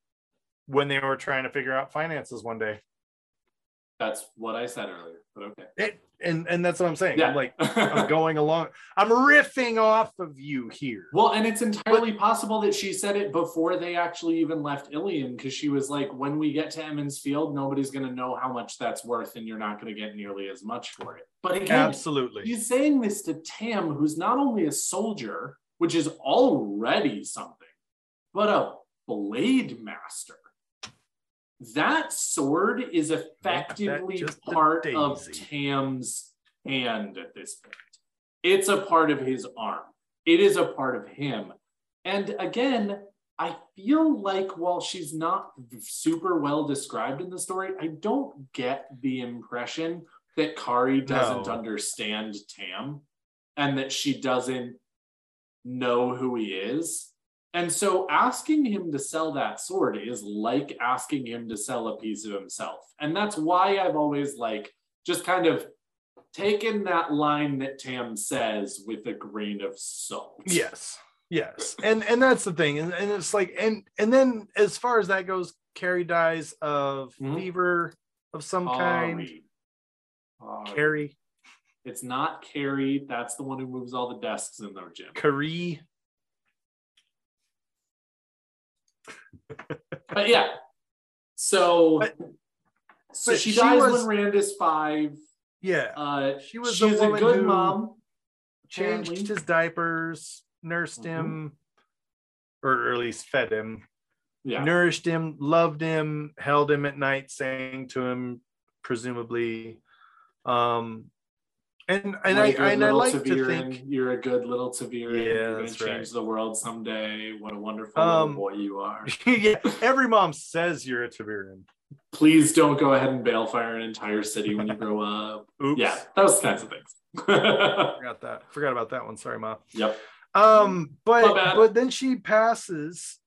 when they were trying to figure out finances one day. That's what I said earlier, but okay. It, and and that's what I'm saying. Yeah. I'm like I'm going along. I'm riffing off of you here. Well, and it's entirely possible that she said it before they actually even left Illian, because she was like, when we get to Emond's Field, nobody's going to know how much that's worth, and you're not going to get nearly as much for it. But again, Absolutely. he's saying this to Tam, who's not only a soldier, which is already something, but a blade master. That sword is effectively part of. Tam's hand at this point. It's a part of his arm. It is a part of him. And again, I feel like while she's not super well described in the story, I don't get the impression that Kari doesn't No. understand Tam and that she doesn't know who he is. And so asking him to sell that sword is like asking him to sell a piece of himself. And that's why I've always like just kind of taken that line that Tam says with a grain of salt. Yes. Yes. And and that's the thing. And, and it's like and and then as far as that goes, Carrie dies of Mhm. fever of some kind. Kari. Kari. Carrie, It's not Carrie. That's the one who moves all the desks in their gym. Carrie. But yeah. So But- so but she, she dies was- when Rand is five. Yeah. Uh She was she's a woman good who mom. changed apparently. his diapers, nursed Mhm. him, or at least fed him, Yeah. nourished him, loved him, held him at night, sang to him, presumably. Um, and and My I and I like to think, you're a good little ta'veren. Yeah, you're gonna change right. the world someday. What a wonderful Um, boy you are. yeah, every mom says you're a ta'veren. Please don't go ahead and balefire an entire city when you grow up. Oops, Yeah, those kinds of things. forgot that. Forgot about that one. Sorry, mom. yep. Um, but but then she passes,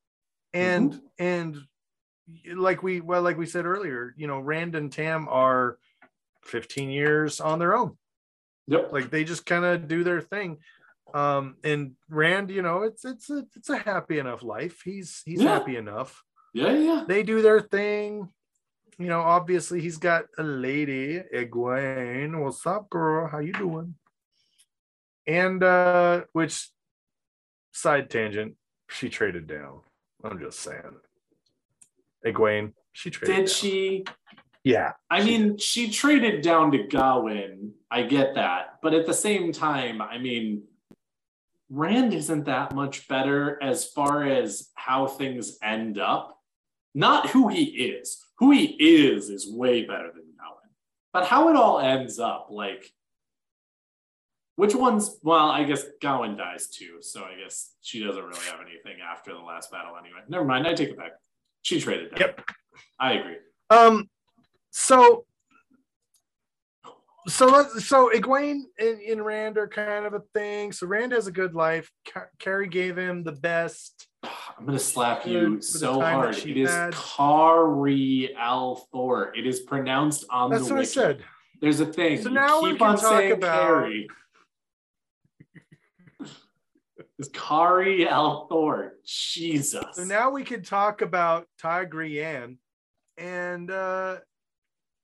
and Mm-hmm. and like we well like we said earlier, you know, Rand and Tam are 15 years on their own. Yep. Like they just kind of do their thing. Um, and Rand, you know, it's it's a it's a happy enough life. He's he's Yeah. happy enough. Yeah, yeah. They do their thing. You know, obviously he's got a lady, Egwene. What's up, girl? How you doing? And uh, which side tangent, she traded down. I'm just saying. Egwene, she traded Did down. she? Yeah. I mean, she traded down to Gawain. I get that. But at the same time, I mean, Rand isn't that much better as far as how things end up. Not who he is. Who he is is way better than Gawain. But how it all ends up, like, which one's, well, I guess Gawain dies too. So I guess she doesn't really have anything after the last battle anyway. Never mind. I take it back. She traded down. Yep. I agree. Um, so so let's so Egwene and, and Rand are kind of a thing. So Rand has a good life. Ca- Carrie gave him the best. I'm gonna slap you so hard. It is had. Kari al'Thor. It is pronounced on That's the what I wiki. said. There's a thing. So You now we keep can on talk saying about- Kari. It's Kari al'Thor. Jesus. So now we can talk about Tigraine, and uh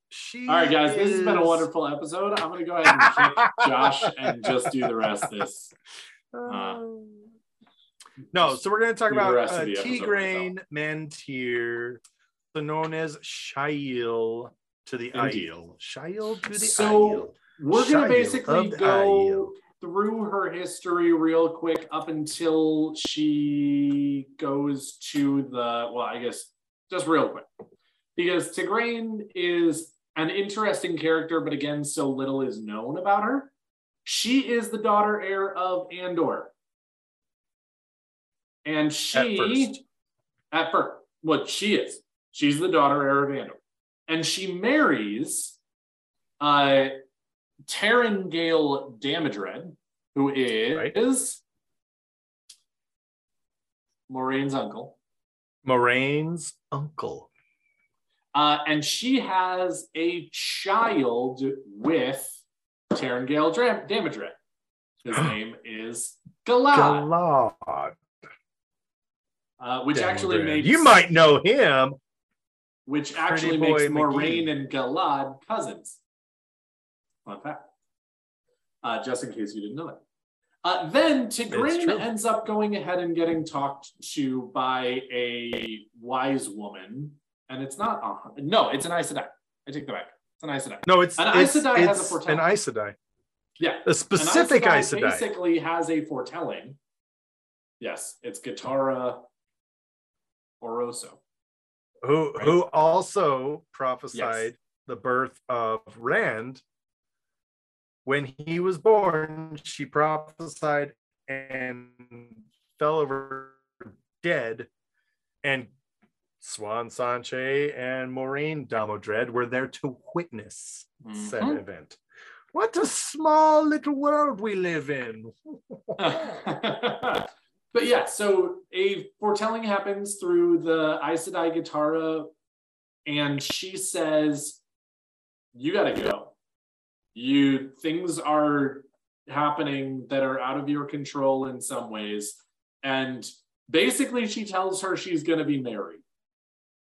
she. All right, guys, this has been a wonderful episode. I'm gonna go ahead and kick Josh and just do the rest of this. Uh, no, so we're going to talk do the about rest of uh, the episode Tigraine Mantear, so known as Shaiel to the Indeed. Aiel. Shaiel to the So, Aiel. We're gonna basically go Aiel. through her history real quick up until she goes to the well, I guess just real quick. Because Tigraine is an interesting character, but again, so little is known about her. She is the daughter heir of Andor. And she first. at first, what she is, she's the daughter heir of Andor. And she marries uh Taringail Damodred, who is Right. Moiraine's uncle. Moiraine's uncle. Uh, and she has a child with Taringail Dram- Damodred. His name is Galad, Galad. uh, which actually makes You might know him. which actually makes Moiraine and Galad cousins. Fun fact. Uh, just in case you didn't know it. Uh, then Tigraine true. ends up going ahead and getting talked to by a wise woman, and it's not. Uh, no, it's an Aes Sedai. I take the back. It's an Aes Sedai. No, it's An it's, Aes Sedai has a foretelling. an Aes Sedai. Yeah, A specific An Aes Sedai. basically has a foretelling. Yes, it's Gitara Moroso. who Right. who also prophesied Yes. the birth of Rand. When he was born, she prophesied and fell over dead. And Siuan Sanche and Moiraine Damodred were there to witness said Mhm. event. What a small little world we live in. but yeah, so a foretelling happens through the Aes Sedai Gitara, and she says, "You got to go. You things are happening that are out of your control in some ways." And basically, she tells her she's going to be married.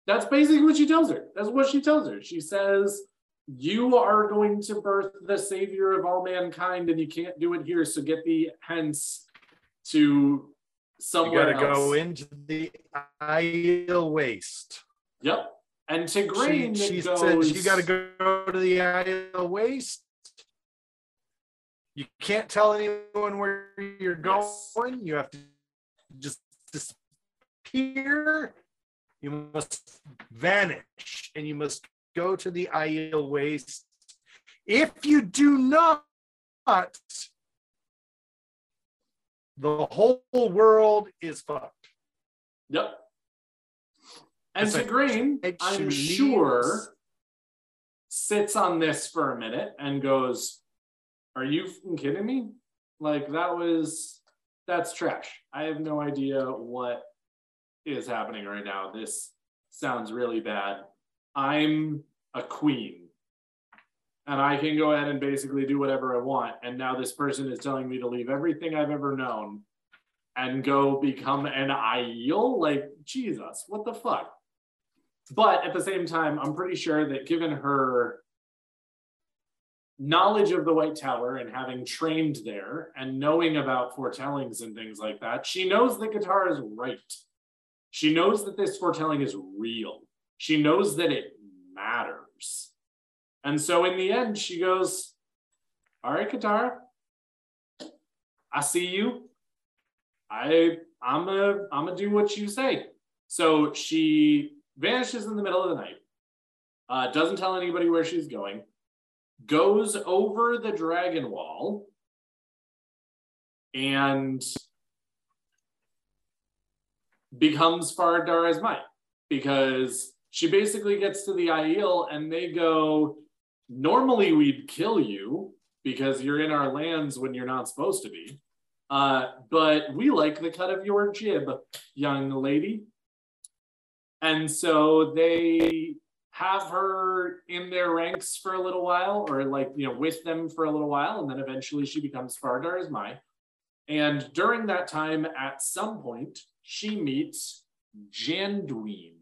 That's basically what she tells her. That's what she tells her. She says, You are going to birth the savior of all mankind, and you can't do it here. So get the hence to somewhere. You gotta else. go into the Aiel Waste. Yep. And Tigraine, she goes, said you gotta go to the Aiel Waste. You can't tell anyone where you're going. Yes. You have to just disappear. You must vanish and you must go to the Aiel Waste. If you do not, the whole world is fucked. Yep. And It's like, I'm sure, sits on this for a minute and goes, Are you kidding me? Like, that was, that's trash. I have no idea what is happening right now. This sounds really bad. I'm a queen. And I can go ahead and basically do whatever I want. And now this person is telling me to leave everything I've ever known and go become an Aiel? Like, Jesus, what the fuck? But at the same time, I'm pretty sure that given her knowledge of the White Tower and having trained there and knowing about foretellings and things like that, she knows that Gitara is right. She knows that this foretelling is real. She knows that it matters. And so in the end, she goes, All right, Gitara, I see you. I I'm a I'm gonna do what you say. So she vanishes in the middle of the night. Uh, doesn't tell anybody where she's going. Goes over the dragon wall and becomes Far Dareis Mai because she basically gets to the Aiel and they go, normally we'd kill you because you're in our lands when you're not supposed to be. Uh, but we like the cut of your jib, young lady. And so they have her in their ranks for a little while, or like, you know, with them for a little while, and then eventually she becomes Far Dareis Mai. And during that time, at some point, she meets Janduin,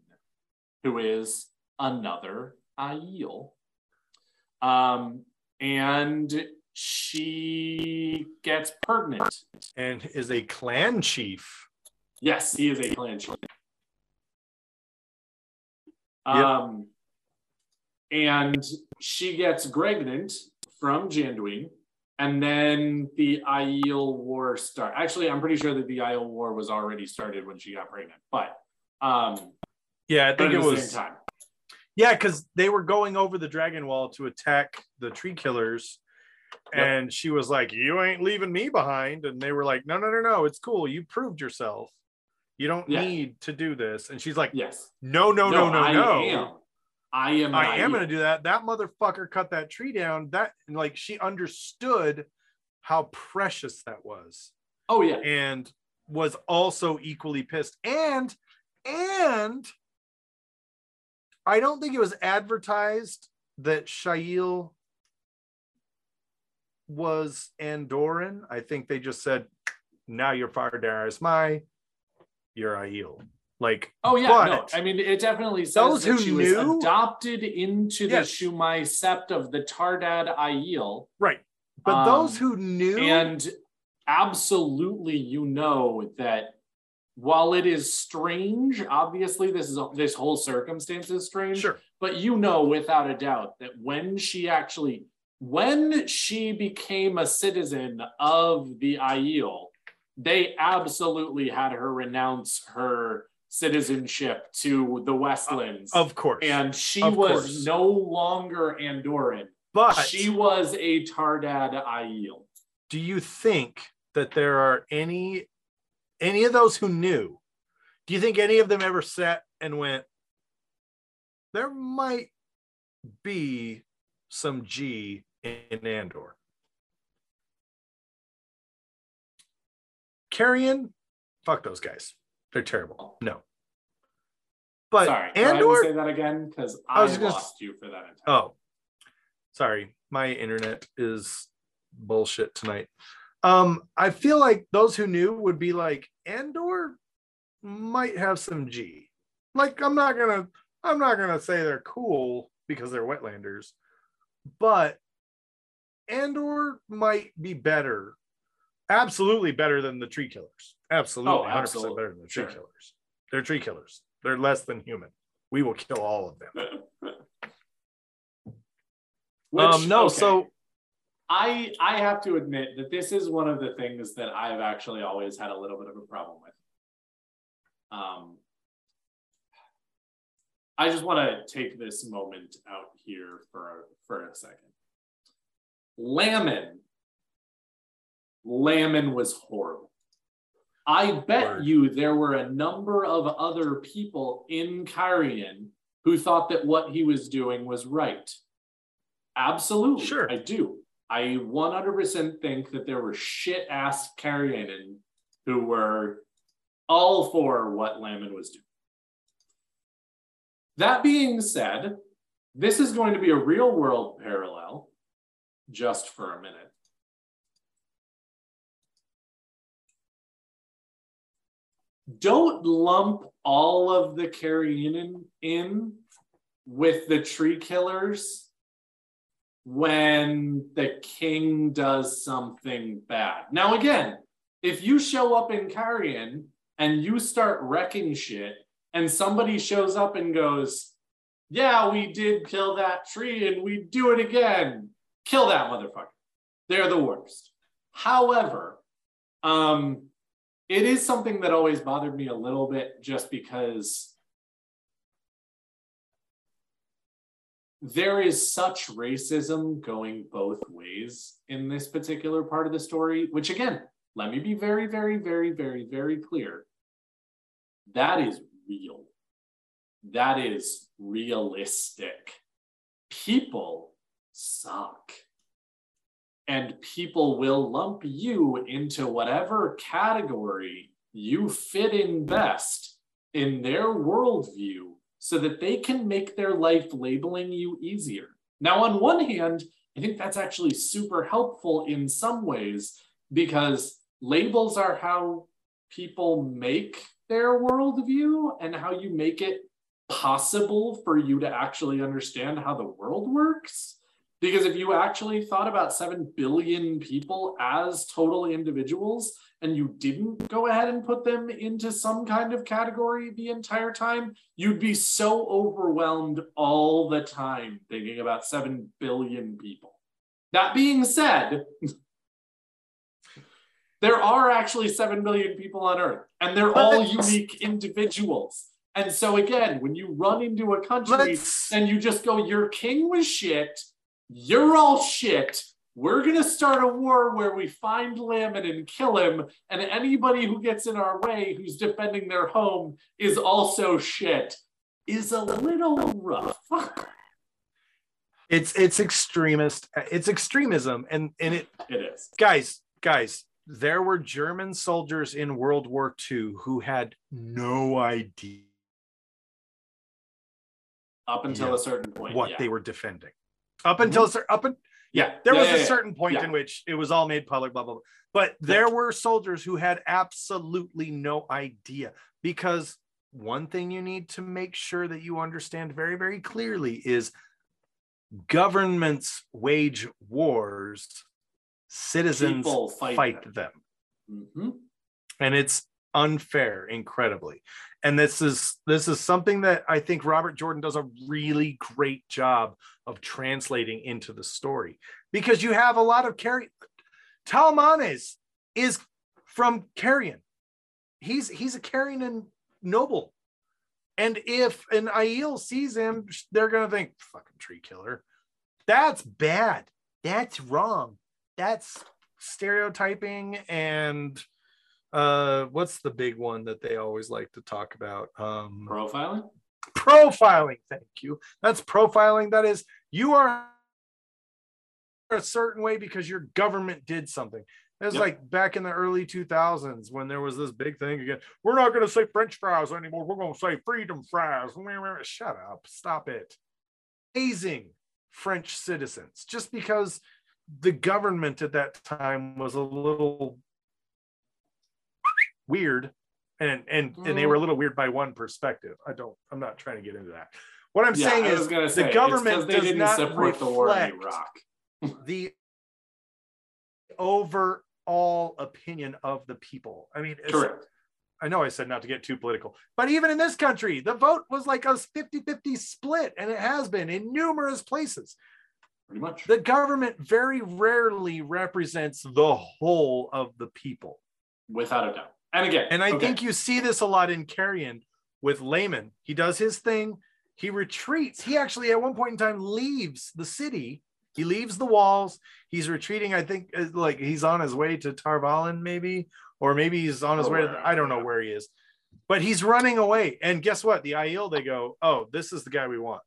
who is another Aiel. Um, and she gets pregnant. and is a clan chief. Yes, he is a clan chief. Yep. Um, and she gets pregnant from Janduin, and then the Aiel War start. Actually, I'm pretty sure that the Aiel War was already started when she got pregnant, but um, Yeah, I think it was. Yeah, because they were going over the dragon wall to attack the tree killers. Yep. And she was like, You ain't leaving me behind. And they were like, No, no, no, no. It's cool. You proved yourself. You don't Yeah. need to do this. And she's like, Yes. No, no, no, no, I no. I am. I am going to do that. That motherfucker cut that tree down. That, like, she understood how precious that was Oh yeah. and was also equally pissed. And, and I don't think it was advertised that Shaiel was Andoran. I think they just said, now you're Far Dareis Mai, you're Aiel. Like, Oh yeah, no. I mean, it definitely says Those that who she knew- was adopted into the Chumai sept of the Taardad Aiel, right. But Um, those who knew, and absolutely, you know that while it is strange, obviously this is this whole circumstance is strange. sure, but you know without a doubt that when she actually when she became a citizen of the Aiel, they absolutely had her renounce her citizenship to the Westlands. of course. and she of was course. no longer Andoran. but she was a Taardad Aiel. do you think that there are any any of those who knew do you think any of them ever sat and went there might be some g in andor Cairhien fuck those guys they're terrible oh. no but Sorry, go ahead and andor say that again because I I, was gonna lost you for that entire. Oh, sorry. My internet is bullshit tonight. Um, I feel like those who knew would be like, Andor might have some G. Like, I'm not gonna, I'm not gonna say they're cool because they're wetlanders, but Andor might be better, absolutely better than the tree killers. Absolutely, Oh, 100% absolutely. better than the tree Sure. killers. They're tree killers. They're less than human. We will kill all of them. Which, um, no, okay. so I I have to admit that this is one of the things that I've actually always had a little bit of a problem with. Um, I just want to take this moment out here for for a second. Laman, Laman was horrible. I bet Word. you there were a number of other people in Cairhien who thought that what he was doing was right. Absolutely. Sure. I do. I 100% think that there were shit ass Cairhienin who were all for what Laman was doing. That being said, this is going to be a real world parallel just for a minute. Don't lump all of the Cairhienin in with the tree killers when the king does something bad. Now, again, if you show up in Cairhien and you start wrecking shit, and somebody shows up and goes, Yeah, we did kill that tree and we do it again, kill that motherfucker. They're the worst. However, um, it is something that always bothered me a little bit just because there is such racism going both ways in this particular part of the story, which again, let me be very, very, very, very, very clear. That is real. That is realistic. People suck. And people will lump you into whatever category you fit in best in their worldview so that they can make their life labeling you easier. Now, on one hand, I think that's actually super helpful in some ways because labels are how people make their worldview and how you make it possible for you to actually understand how the world works. Because if you actually thought about 7 billion people as total individuals and you didn't go ahead and put them into some kind of category the entire time, you'd be so overwhelmed all the time thinking about 7 billion people. That being said, there are actually 7 billion people on Earth, and they're all unique individuals. And so, again, when you run into a country let's and you just go, Your king was shit, you're all shit. We're gonna start a war where we find Laman and kill him, and anybody who gets in our way who's defending their home is also shit, is a little rough. it's it's extremist it's extremism and and it it is. guys guys there were german soldiers in world war ii who had no idea Up until Yeah. a certain point. what yeah. they were defending up until cer- up in, yeah. there Yeah, was yeah, a certain point in which it was all made public blah blah blah but there were soldiers who had absolutely no idea because one thing you need to make sure that you understand very, very clearly is governments wage wars, citizens fight, fight them. Mhm. And it's unfair, incredibly. And this is this is something that I think Robert Jordan does a really great job of translating into the story because you have a lot of carry Talmanes is from Cairhien. He's he's a Cairhien noble. And if an Aiel sees him, they're gonna think, fucking tree killer. That's bad. That's wrong. That's stereotyping and uh what's the big one that they always like to talk about? Um Profiling? Profiling thank you. That's profiling. That is you are a certain way because your government did something. It was Yep. like back in the early 2000s when there was this big thing again. We're not going to say french fries anymore. We're going to say freedom fries. Shut up. Stop it. Amazing french citizens. Just because the government at that time was a little weird and and and they mm-hmm. were a little weird by one perspective i don't i'm not trying to get into that what i'm yeah, saying is gonna say, it's 'cause government they does didn't not support the war in reflect Iraq. the overall opinion of the people i mean it's- Correct. I know I said not to get too political, but even in this country, the vote was like a 50 50 split, and it has been in numerous places. Pretty much. The government very rarely represents the whole of the people. Without a doubt. And again, And I okay, think you see this a lot in Cairhien with Laman. He does his thing, he retreats. He actually, at one point in time, leaves the city. He leaves the walls. He's retreating. I think uh, like he's on his way to Tar Valon, maybe, or maybe he's on his Oh, way to, I don't know where he is, but he's running away. And guess what? The Aiel, they go, oh, this is the guy we want.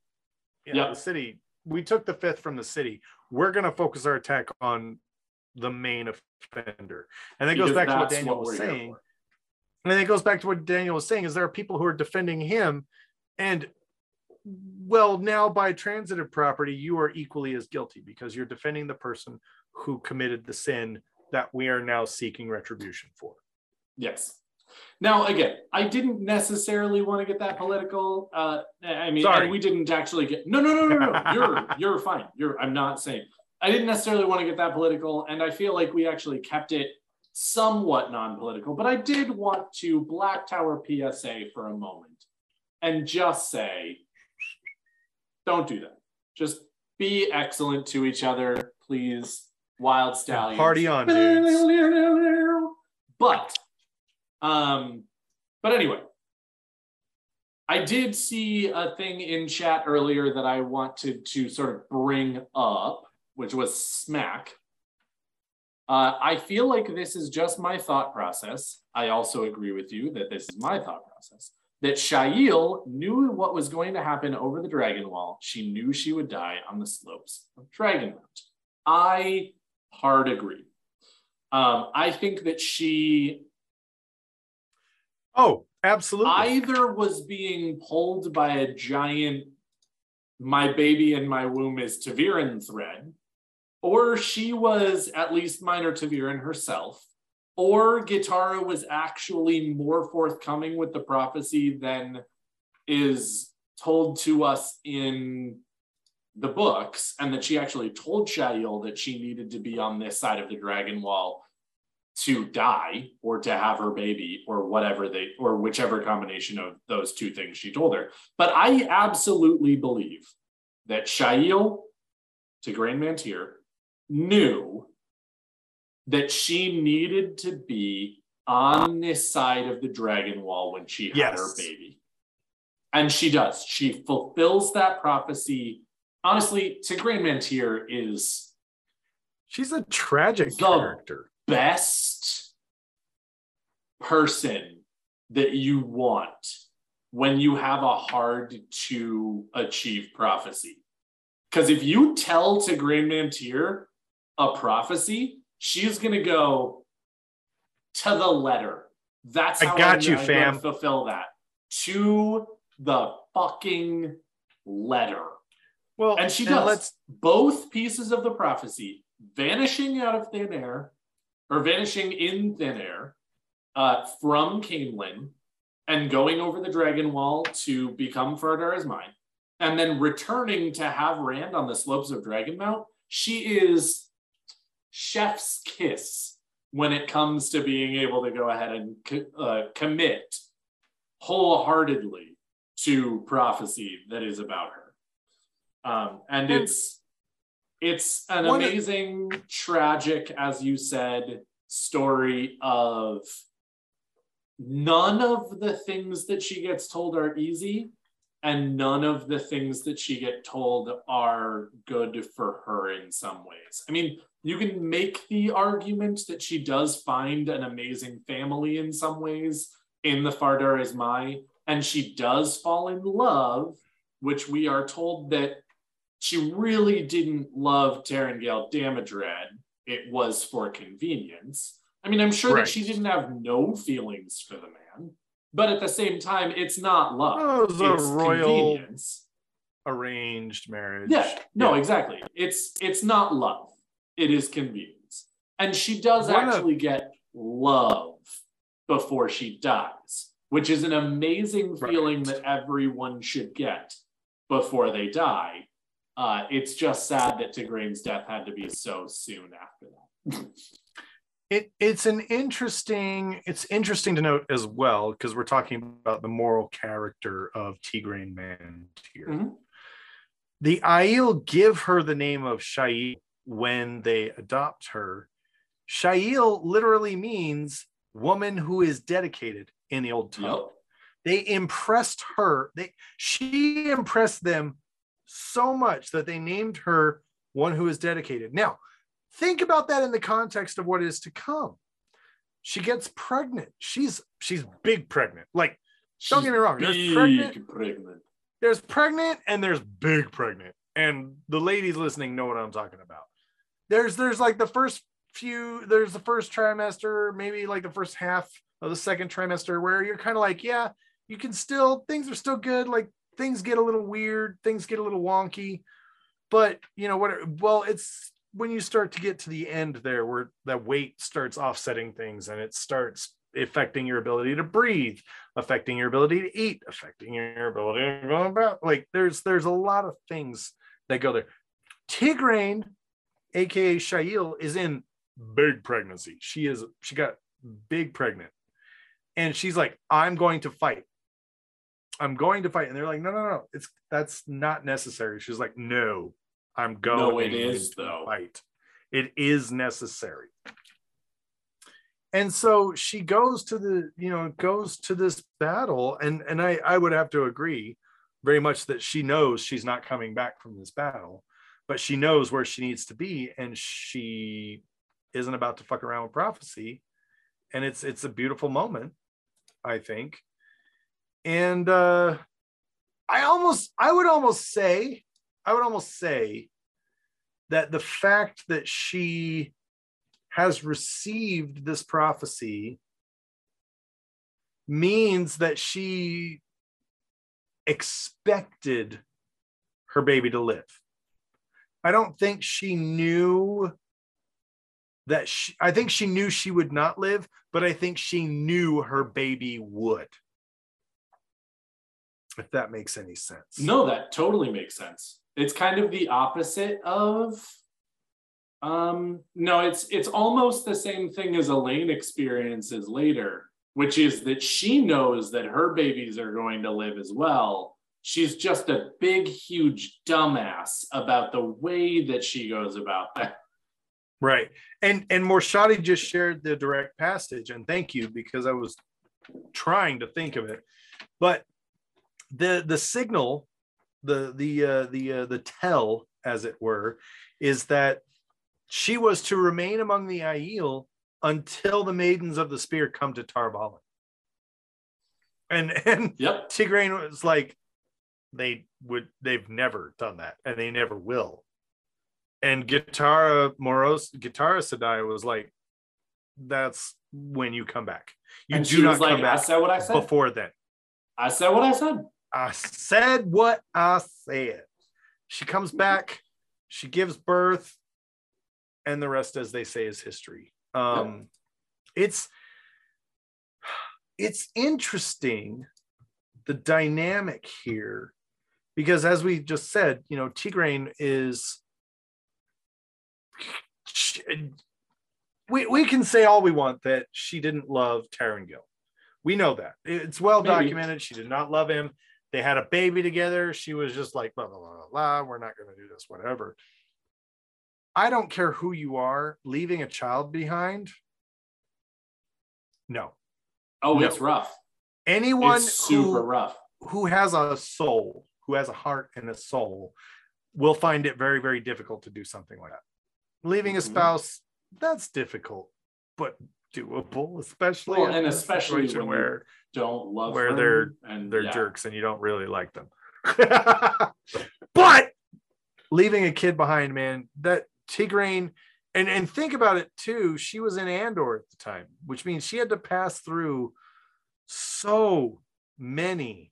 Yeah, Yep. the city. We took the fifth from the city. We're going to focus our attack on the main offender. And that goes back to what Daniel was saying. And it goes back to what Daniel was saying is there are people who are defending him and well now by transitive property you are equally as guilty because you're defending the person who committed the sin that we are now seeking retribution for. Yes. Now, again, I didn't necessarily want to get that political. Uh, I mean, Sorry. we didn't actually get. No, no, no, no, no. You're you're fine. You're. I'm not saying. I didn't necessarily want to get that political, and I feel like we actually kept it somewhat non-political. But I did want to Black Tower PSA for a moment, and just say, don't do that. Just be excellent to each other, please. Wild stallions. Party on, dudes. But, um, but anyway, I did see a thing in chat earlier that I wanted to sort of bring up, which was smack. Uh, I feel like this is just my thought process. I also agree with you that this is my thought process. That Shaiel knew what was going to happen over the Dragon Wall. She knew she would die on the slopes of Dragon Dragonmount. I hard agree. Um, I think that she Oh, absolutely. either was being pulled by a giant my baby in my womb is ta'veren thread, or she was at least minor ta'veren herself, or Gitara was actually more forthcoming with the prophecy than is told to us in the books, and that she actually told Shaiel that she needed to be on this side of the dragon wall to die or to have her baby or whatever they or whichever combination of those two things she told her. But I absolutely believe that Shaiel to Grand Mantir knew that she needed to be on this side of the dragon wall when she had Yes. her baby. And she does. She fulfills that prophecy. Honestly, Tigraine Mantear is She's a tragic The- character. best person that you want when you have a hard to achieve prophecy. Because if you tell Tigraine Mantear a prophecy, she's going to go to the letter. That's I how got I'm you, gonna fam. Fulfill that to the fucking letter. Well, And she does. Let's Both pieces of the prophecy vanishing out of thin air or vanishing in thin air uh, from Caemlyn and going over the dragon wall to become Far Dareis Mai, and then returning to have Rand on the slopes of Dragonmount, she is chef's kiss when it comes to being able to go ahead and uh, commit wholeheartedly to prophecy that is about her. Um, and it's it's an amazing, tragic, as you said, story of none of the things that she gets told are easy and none of the things that she get told are good for her in some ways i mean you can make the argument that she does find an amazing family in some ways in the Far Dareis Mai, and she does fall in love, which we are told that she really didn't love Taringail Damodred. It was for convenience. I mean, I'm sure right. that she didn't have no feelings for the man, but at the same time, it's not love. Oh, it it's a royal arranged marriage. Yeah, no, yeah. exactly. It's it's not love. It is convenience. And she does actually get love before she dies, which is an amazing feeling that everyone should get before they die. Uh, it's just sad that Tigraine's death had to be so soon after that. it it's an interesting it's interesting to note as well because we're talking about the moral character of Tigraine Man here. Mm-hmm. The Aiel give her the name of Shaiel when they adopt her. Shaiel literally means woman who is dedicated in the old tongue. Yep. They impressed her. They she impressed them so much that they named her one who is dedicated. Now, think about that in the context of what is to come. She gets pregnant. She's she's big pregnant. Like, she's don't get me wrong. There's pregnant, pregnant. There's pregnant and there's big pregnant. And the ladies listening know what I'm talking about. There's there's like the first few, there's the first trimester, maybe like the first half of the second trimester where you're kind of like, yeah, you can still things are still good. Like things get a little weird, things get a little wonky. But you know what? Well, it's when you start to get to the end there where that weight starts offsetting things and it starts affecting your ability to breathe affecting your ability to eat affecting your ability to go about like there's there's a lot of things that go there tigraine aka Shaiel is in big pregnancy she is she got big pregnant and she's like i'm going to fight i'm going to fight and they're like no no no it's that's not necessary she's like no I'm going. No, it is though. Fight. It is necessary. And so she goes to the, you know, goes to this battle, and and I I would have to agree very much that she knows she's not coming back from this battle, but she knows where she needs to be, and she isn't about to fuck around with prophecy, and it's it's a beautiful moment, I think, and uh, I almost I would almost say I would almost say that the fact that she has received this prophecy means that she expected her baby to live. I don't think she knew that she, I think she knew she would not live, but I think she knew her baby would. If that makes any sense. No, that totally makes sense. It's kind of the opposite of um no, it's it's almost the same thing as Elayne experiences later, which is that she knows that her babies are going to live as well. She's just a big, huge dumbass about the way that she goes about that. Right. And and Morshadi just shared the direct passage, and thank you because I was trying to think of it. But the the signal the the uh, the uh, the tell, as it were, is that she was to remain among the Aiel until the maidens of the spear come to Tar Valon. And and yep. Tigraine was like, they would they've never done that, and they never will. And Gitara Moroso Gitara Sedai was like, that's when you come back. You and do not like, come back I said what I said. before then. I said what I said. I said what I said. She comes back, she gives birth, and the rest, as they say, is history. Um, It's it's interesting the dynamic here because as we just said, you know, Tigraine is we, we can say all we want that she didn't love Taringail. We know that. It's well Maybe. documented. She did not love him. They had a baby together. She was just like, blah, blah, blah, blah. We're not going to do this, whatever. I don't care who you are, leaving a child behind. No. Oh, no. it's rough. Anyone it's super who, rough. Who has a soul, who has a heart and a soul, will find it very, very difficult to do something like that. Leaving a mm-hmm. spouse, that's difficult, but doable, especially well, and especially when where don't love where they're and they're yeah. jerks and you don't really like them. but leaving a kid behind, man, that Tigraine, and and think about it too. She was in Andor at the time, which means she had to pass through so many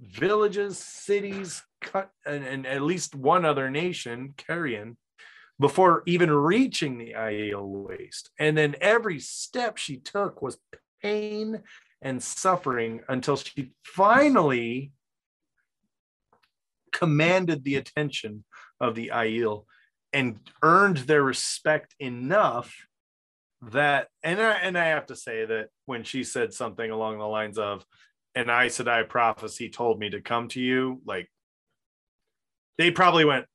villages, cities, cut, and, and at least one other nation, Cairhien, before even reaching the Aiel waste. And then every step she took was pain and suffering until she finally commanded the attention of the Aiel and earned their respect enough that and I and I have to say that when she said something along the lines of an Aes Sedai prophecy told me to come to you, like they probably went,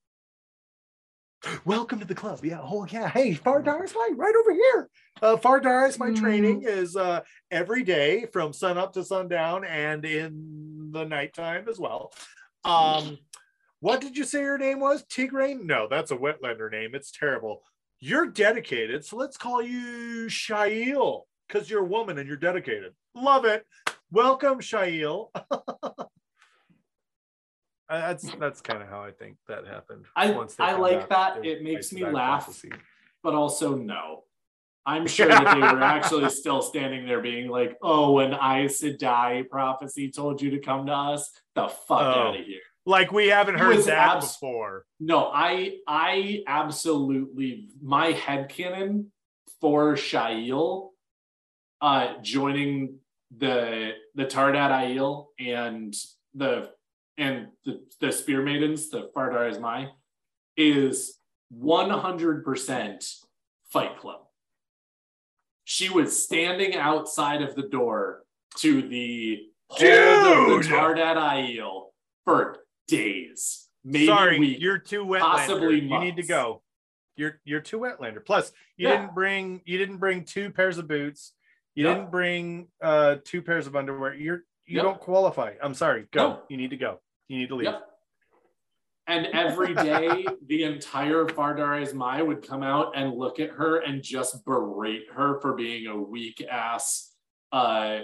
welcome to the club. Yeah. Oh yeah. Hey, Far Dareis Mai, right over here. Uh, Far Dareis Mai mm. training is uh, every day from sun up to sundown and in the nighttime as well. Um, what did you say your name was? Tigraine? No, that's a wetlander name. It's terrible. You're dedicated, so let's call you Shaiel because you're a woman and you're dedicated. Love it. Welcome, Shaiel. that's that's kind of how I think that happened. I I like that. It makes me laugh, prophecy. but also no. I'm sure that they were actually still standing there being like, "Oh, an Aes Sedai prophecy told you to come to us. The fuck oh, out of here." Like we haven't heard that abs- before. No, I I absolutely my head canon for Shaiel uh joining the the Taardad Aiel and the and the, the Spear Maidens, the Far Dareis Mai, is 100% Fight Club. She was standing outside of the door to the hold of the Taardad Aiel for days, maybe Sorry, you're too wetlander. Possibly you need to go. You're you're too wetlander. Plus, you yeah. didn't bring you didn't bring two pairs of boots. You yep. didn't bring uh two pairs of underwear. You're you yep. don't qualify. I'm sorry. Go. No. You need to go. You need to leave. Yep. And every day, the entire Far Dareis Mai would come out and look at her and just berate her for being a weak ass uh,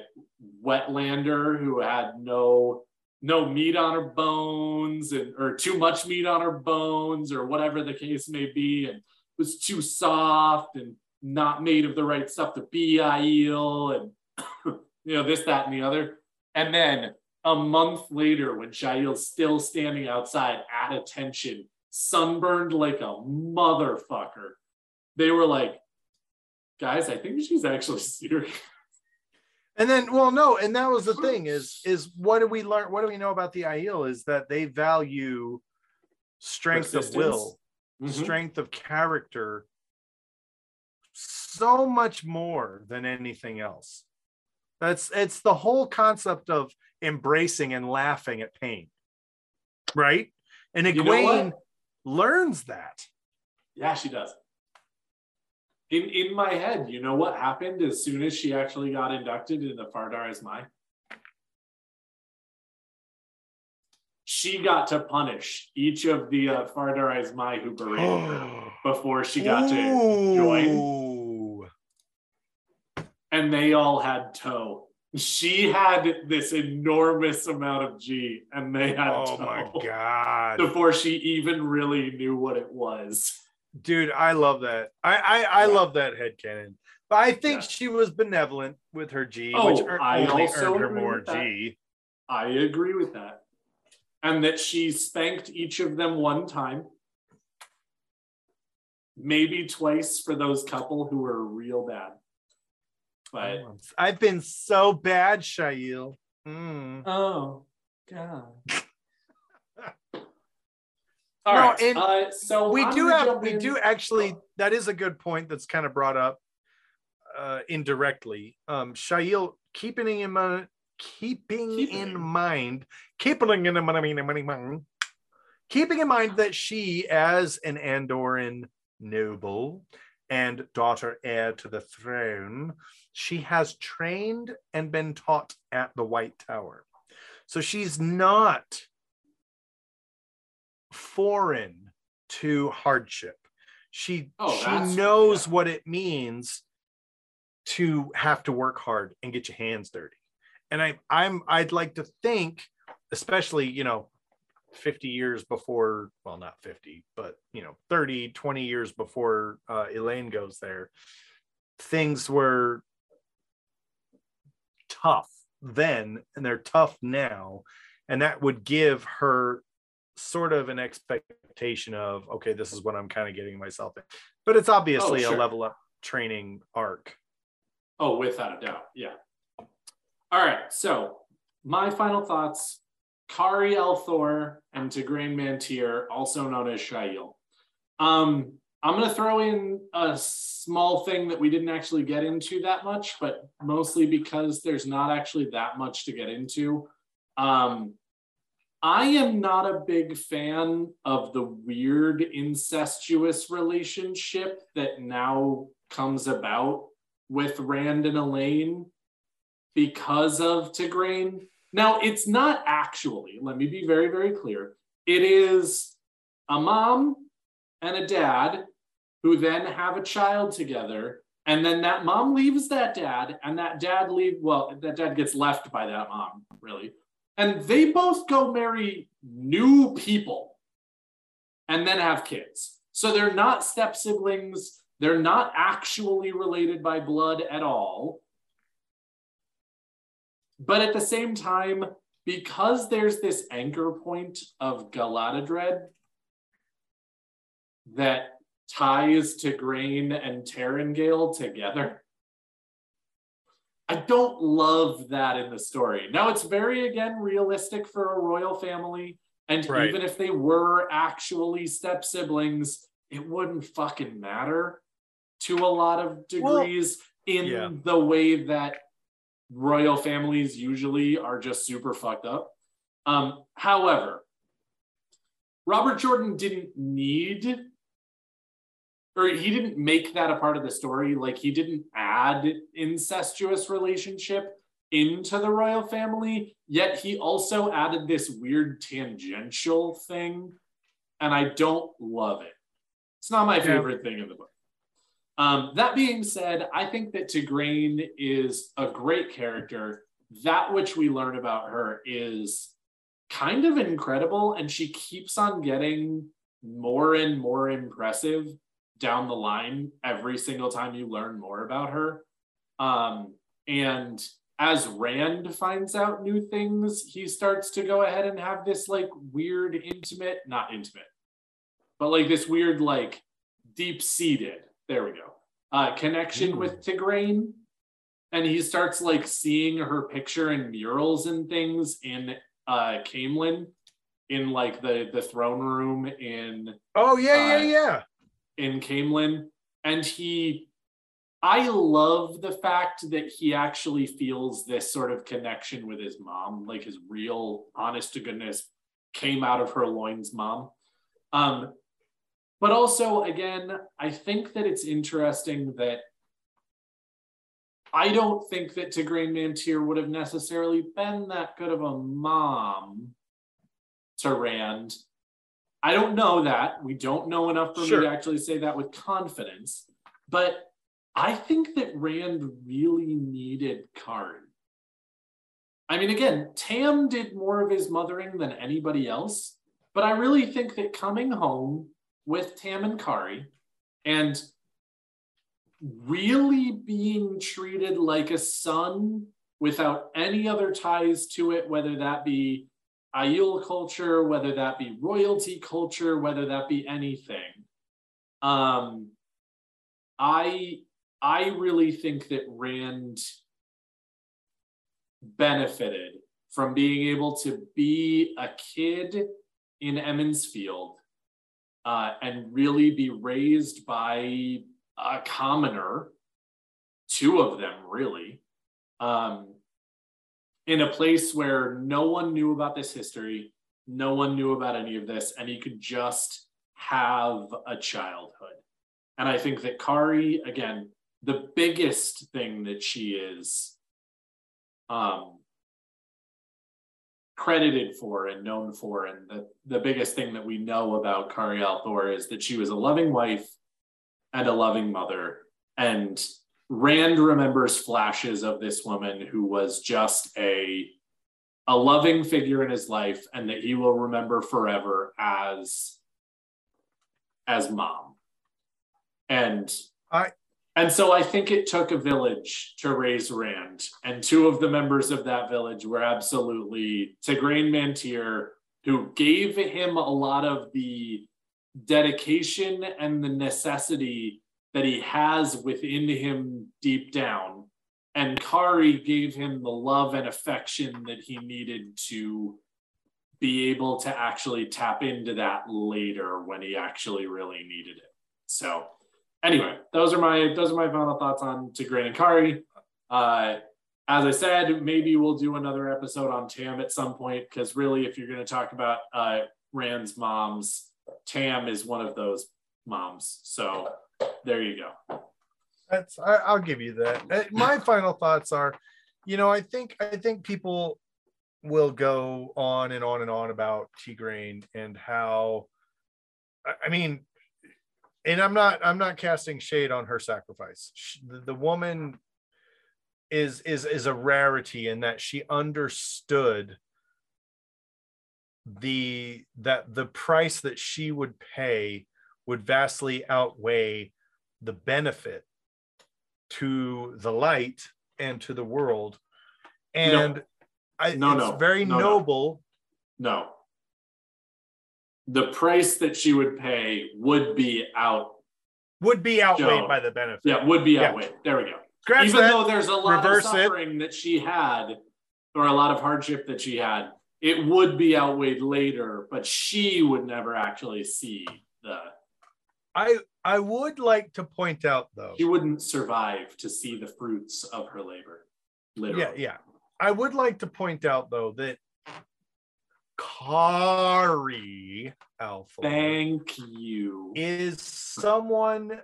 wetlander who had no no meat on her bones and or too much meat on her bones or whatever the case may be and was too soft and not made of the right stuff to be Aiel and you know this that and the other and then a month later when Shaiel's still standing outside at attention sunburned like a motherfucker they were like guys I think she's actually serious and then, well, no, and that was the thing is is what do we learn? What do we know about the Aiel is that they value strength of will, mm-hmm. strength of character, so much more than anything else. That's it's the whole concept of embracing and laughing at pain, right? And Egwene learns that. Yeah, she does in in my head, you know what happened as soon as she actually got inducted into the Far Dareis Mai? She got to punish each of the uh, Far Dareis Mai who berated her before she got to join. And they all had toh. She had this enormous amount of ji, and they had oh toh. My god. Before she even really knew what it was. Dude i love that. I i, I yeah. love that head canon but i think yeah. she was benevolent with her ji oh, which er- I only also earned her more ji. I agree with that. And that she spanked each of them one time. Maybe twice for those couple who were real bad But I've been so bad, Shaiel. Mm. oh god. No, All right. and uh, so we I'm do have we in- do actually Oh. that is a good point that's kind of brought up uh indirectly um Shaiel keeping in mind keeping Keeping. in mind keeping in mind keeping in mind that she as an andoran noble and daughter heir to the throne she has trained and been taught at the white tower so she's not foreign to hardship. She Oh, she knows yeah. what it means to have to work hard and get your hands dirty. And I I'm I'd like to think, especially, you know, 50 years before, well, not 50, but you know, 30, 20 years before uh, Elayne goes there, things were tough then and they're tough now. And that would give her sort of an expectation of okay this is what i'm kind of getting myself in but it's obviously Oh, a level up training arc Oh, without a doubt. Yeah. All right. So my final thoughts Kari al'Thor and Tigraine Mantear, also known as Shaiel. Um, I'm going to throw in a small thing that we didn't actually get into that much, but mostly because there's not actually that much to get into. Um, I am not a big fan of the weird incestuous relationship that now comes about with Rand and Elayne because of Tigraine. Now, it's not actually, let me be very, very clear. It is a mom and a dad who then have a child together. And then that mom leaves that dad, and that dad leave. Well, that dad gets left by that mom, really. And they both go marry new people and then have kids. So they're not step siblings. They're not actually related by blood at all. But at the same time, because there's this anchor point of Galadadred that ties Tigraine and Taringail together, I don't love that in the story. Now, it's very, again, realistic for a royal family. And Right. even if they were actually step siblings, it wouldn't fucking matter to a lot of degrees in yeah. the way that royal families usually are just super fucked up. Um, however, Robert Jordan didn't need, or he didn't make that a part of the story. Like he didn't add incestuous relationship into the royal family, yet he also added this weird tangential thing, and I don't love it. It's not my Yeah. favorite thing in the book. Um, that being said, I think that Tigraine is a great character. That which we learn about her is kind of incredible, and she keeps on getting more and more impressive down the line every single time you learn more about her. Um, and as Rand finds out new things, he starts to go ahead and have this like weird, intimate, not intimate, but like this weird, like deep seated, there we go, uh, connection with Tigraine. And he starts like seeing her picture in murals and things in uh Caemlyn in like the the throne room in oh yeah Uh, yeah yeah in Caemlyn. And he I love the fact that he actually feels this sort of connection with his mom, like his real honest to goodness came out of her loins mom. Um, but also, again, I think that it's interesting that I don't think that Tigraine Mantear would have necessarily been that good of a mom to Rand. I don't know that. We don't know enough for Sure. me to actually say that with confidence. But I think that Rand really needed Kari. I mean, again, Tam did more of his mothering than anybody else, but I really think that coming home with Tam and Kari and really being treated like a son without any other ties to it, whether that be Aiel culture, whether that be royalty culture, whether that be anything. Um, I I really think that Rand benefited from being able to be a kid in Emond's Field uh, and really be raised by a commoner, two of them really, um, in a place where no one knew about this history, no one knew about any of this, and he could just have a childhood. And I think that Kari, again, the biggest thing that she is um, credited for and known for, and the, the biggest thing that we know about Kari al'Thor is that she was a loving wife and a loving mother. And Rand remembers flashes of this woman who was just a a loving figure in his life and that he will remember forever as as mom. And I and so I think it took a village to raise Rand, and two of the members of that village were absolutely Tigraine Mantear, who gave him a lot of the dedication and the necessity that he has within him deep down. And Kari gave him the love and affection that he needed to be able to actually tap into that later when he actually really needed it. So anyway, those are my those are my final thoughts on Tigraine and Kari. Uh, as I said, maybe we'll do another episode on Tam at some point because really, if you're going to talk about uh, Rand's moms, Tam is one of those moms. So there you go. That's I, I'll give you that. Uh, My final thoughts are, you know, I think I think people will go on and on and on about Tigraine and how I mean, and I'm not I'm not casting shade on her sacrifice. Sh- The, the woman is is is a rarity in that she understood the that the price that she would pay would vastly outweigh the benefit to the light and to the world and I, No, it's no. very No, no. noble No. The price that she would pay would be out. would be outweighed by the benefit Yeah, would be Yeah. outweighed. There we go. Scratch Even that. though there's a lot of it. suffering that she had, or a lot of hardship that she had, it would be outweighed later, but she would never actually see the. I I would like to point out though She wouldn't survive to see the fruits of her labor. Literally. yeah yeah I would like to point out though that Kari Alpha Thank you. is someone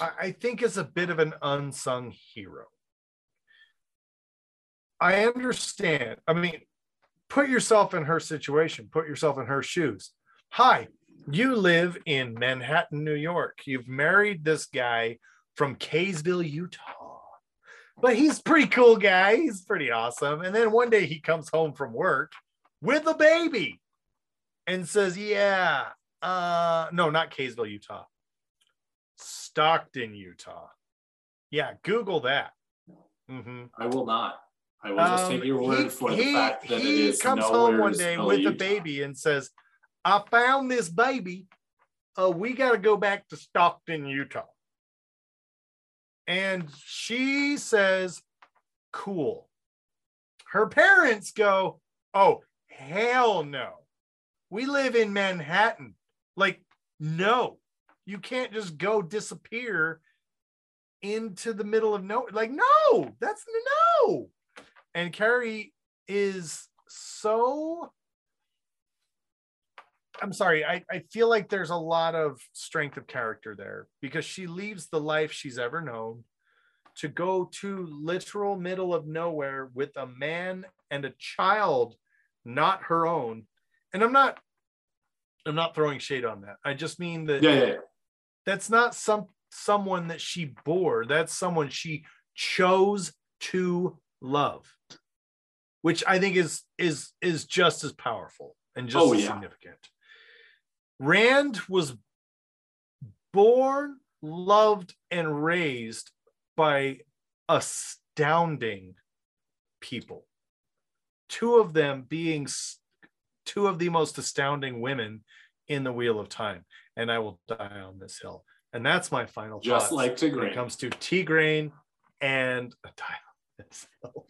I, think is a bit of an unsung hero. I understand. I mean, put yourself in her situation, put yourself in her shoes. Hi, you live in Manhattan, New York. You've married this guy from Kaysville, Utah. But he's a pretty cool guy. He's pretty awesome. And then one day he comes home from work with a baby and says, Yeah, uh, no, not Kaysville, Utah. Stockton, Utah. Yeah, Google that. Mm-hmm. I will not. I will just take Um, your word he- for the he- fact that it he is comes home one day with a baby and says, "I found this baby. Uh, we got to go back to Stockton, Utah." And she says, "Cool." Her parents go, "Oh hell no! We live in Manhattan. Like, no, you can't just go disappear." into the middle of no like no that's no and Kari is so I'm sorry, I, I feel like there's a lot of strength of character there because she leaves the life she's ever known to go to literal middle of nowhere with a man and a child not her own. And I'm not I'm not throwing shade on that. I just mean that Yeah, yeah, yeah. that's not some someone that she bore that's someone she chose to love which i think is is is just as powerful and just Oh, as significant rand was born loved and raised by astounding people two of them being two of the most astounding women in the wheel of time and i will die on this hill And that's my final Just thoughts like when it comes to Tigraine and a dial.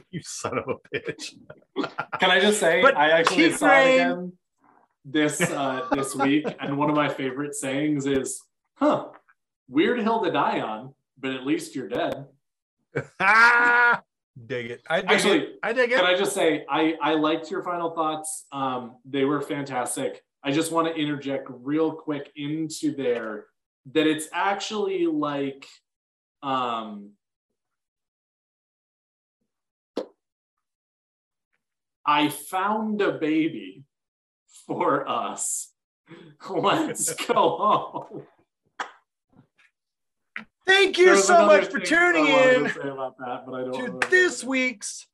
you son of a bitch. Can I just say, But I actually Keith saw it again this uh, this week, and one of my favorite sayings is, "Huh, weird hill to die on, but at least you're dead." dig it. I dig Actually, it. I dig it. Can I just say, I I liked your final thoughts. Um, they were fantastic. I just want to interject real quick into there that it's actually like, um, I found a baby for us. Let's go home. Thank you There was so much for tuning in to that, but I don't to this week's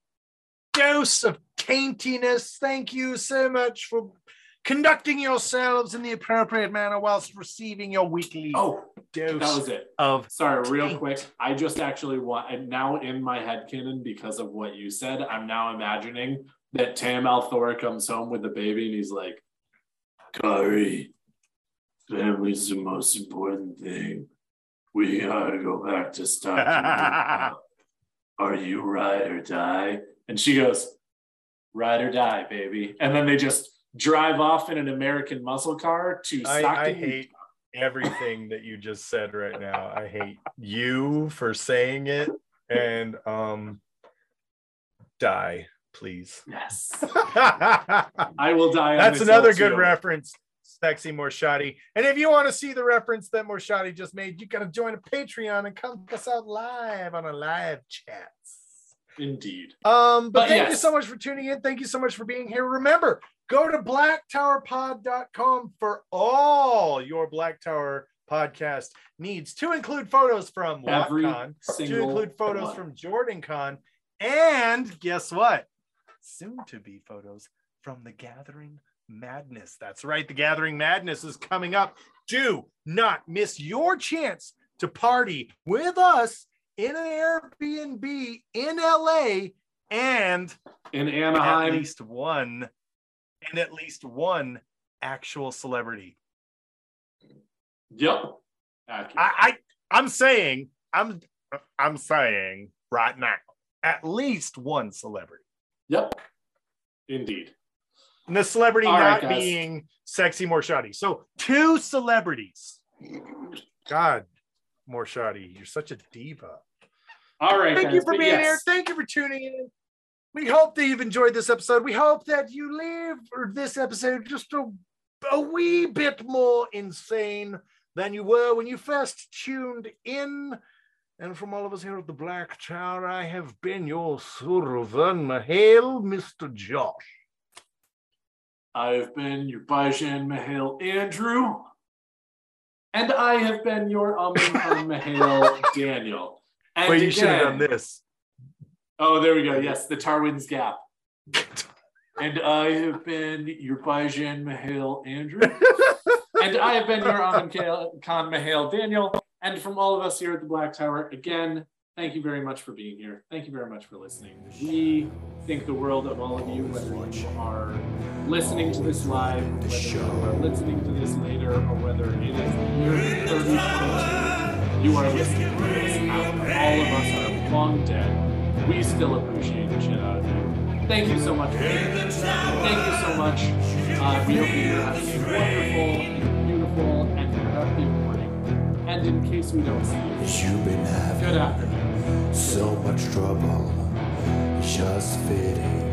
dose of taintiness. Thank you so much for conducting yourselves in the appropriate manner whilst receiving your weekly Oh, dose that was it. of Sorry, real quick. I just actually want and now in my head canon because of what you said. I'm now imagining that Tam al'Thor comes home with the baby and he's like, Kari, family's the most important thing. We gotta go back to Stockton. Are you ride or die? And she goes, Ride or die, baby. And then they just drive off in an American muscle car to I, Stockton. I hate everything that you just said right now. I hate you for saying it and um die, please. Yes. I will die on this another good too. reference, Sexy Morshadi. And if you want to see the reference that Morshadi just made, you got to join a Patreon and come us out live on a live chat. Indeed. Um, but, But thank you so much for tuning in. Thank you so much for being here. Remember, go to blacktowerpod.com for all your Black Tower podcast needs to include photos from Every WoTCon, to include photos one. from Jordan Con, and guess what? Soon to be photos from the Gathering Madness. That's right, the Gathering Madness is coming up. Do not miss your chance to party with us in an Airbnb in LA and in Anaheim. at least one and at least one actual celebrity. Yep. Accurate. I, I I'm saying I'm I'm saying right now at least one celebrity. yep. Indeed. And the celebrity All right, not guys. being sexy Morshadi. So two celebrities. God, Morshadi, you're such a diva. All right. Thank guys, you for being yes, here. Thank you for tuning in. We hope that you've enjoyed this episode. We hope that you leave or this episode just a, a wee bit more insane than you were when you first tuned in. And from all of us here at the Black Tower, I have been your Survan Mahale, Mr. Josh. I've been your Bajan Mahale Andrew. And I have been your Amin Mahale Daniel. And Wait, you should have done this. Oh, there we go. Yes, the Tarwin's Gap. And I have been your Bajan Mahale Andrew. and I have been your Amin Khan Daniel. And from all of us here at the Black Tower, again, thank you very much for being here. Thank you very much for listening. We think the world of all of you, whether you are listening to this live, whether you are listening to this later, or whether it is the year 3022, you are listening to this after all of us are long dead. We still appreciate the shit out of you. Thank you so much for being here. Thank you so much. Uh, we hope you're having a wonderful, beautiful, and productive morning. And in case we don't see you, You've been having good afternoon. So much trouble just fitting in.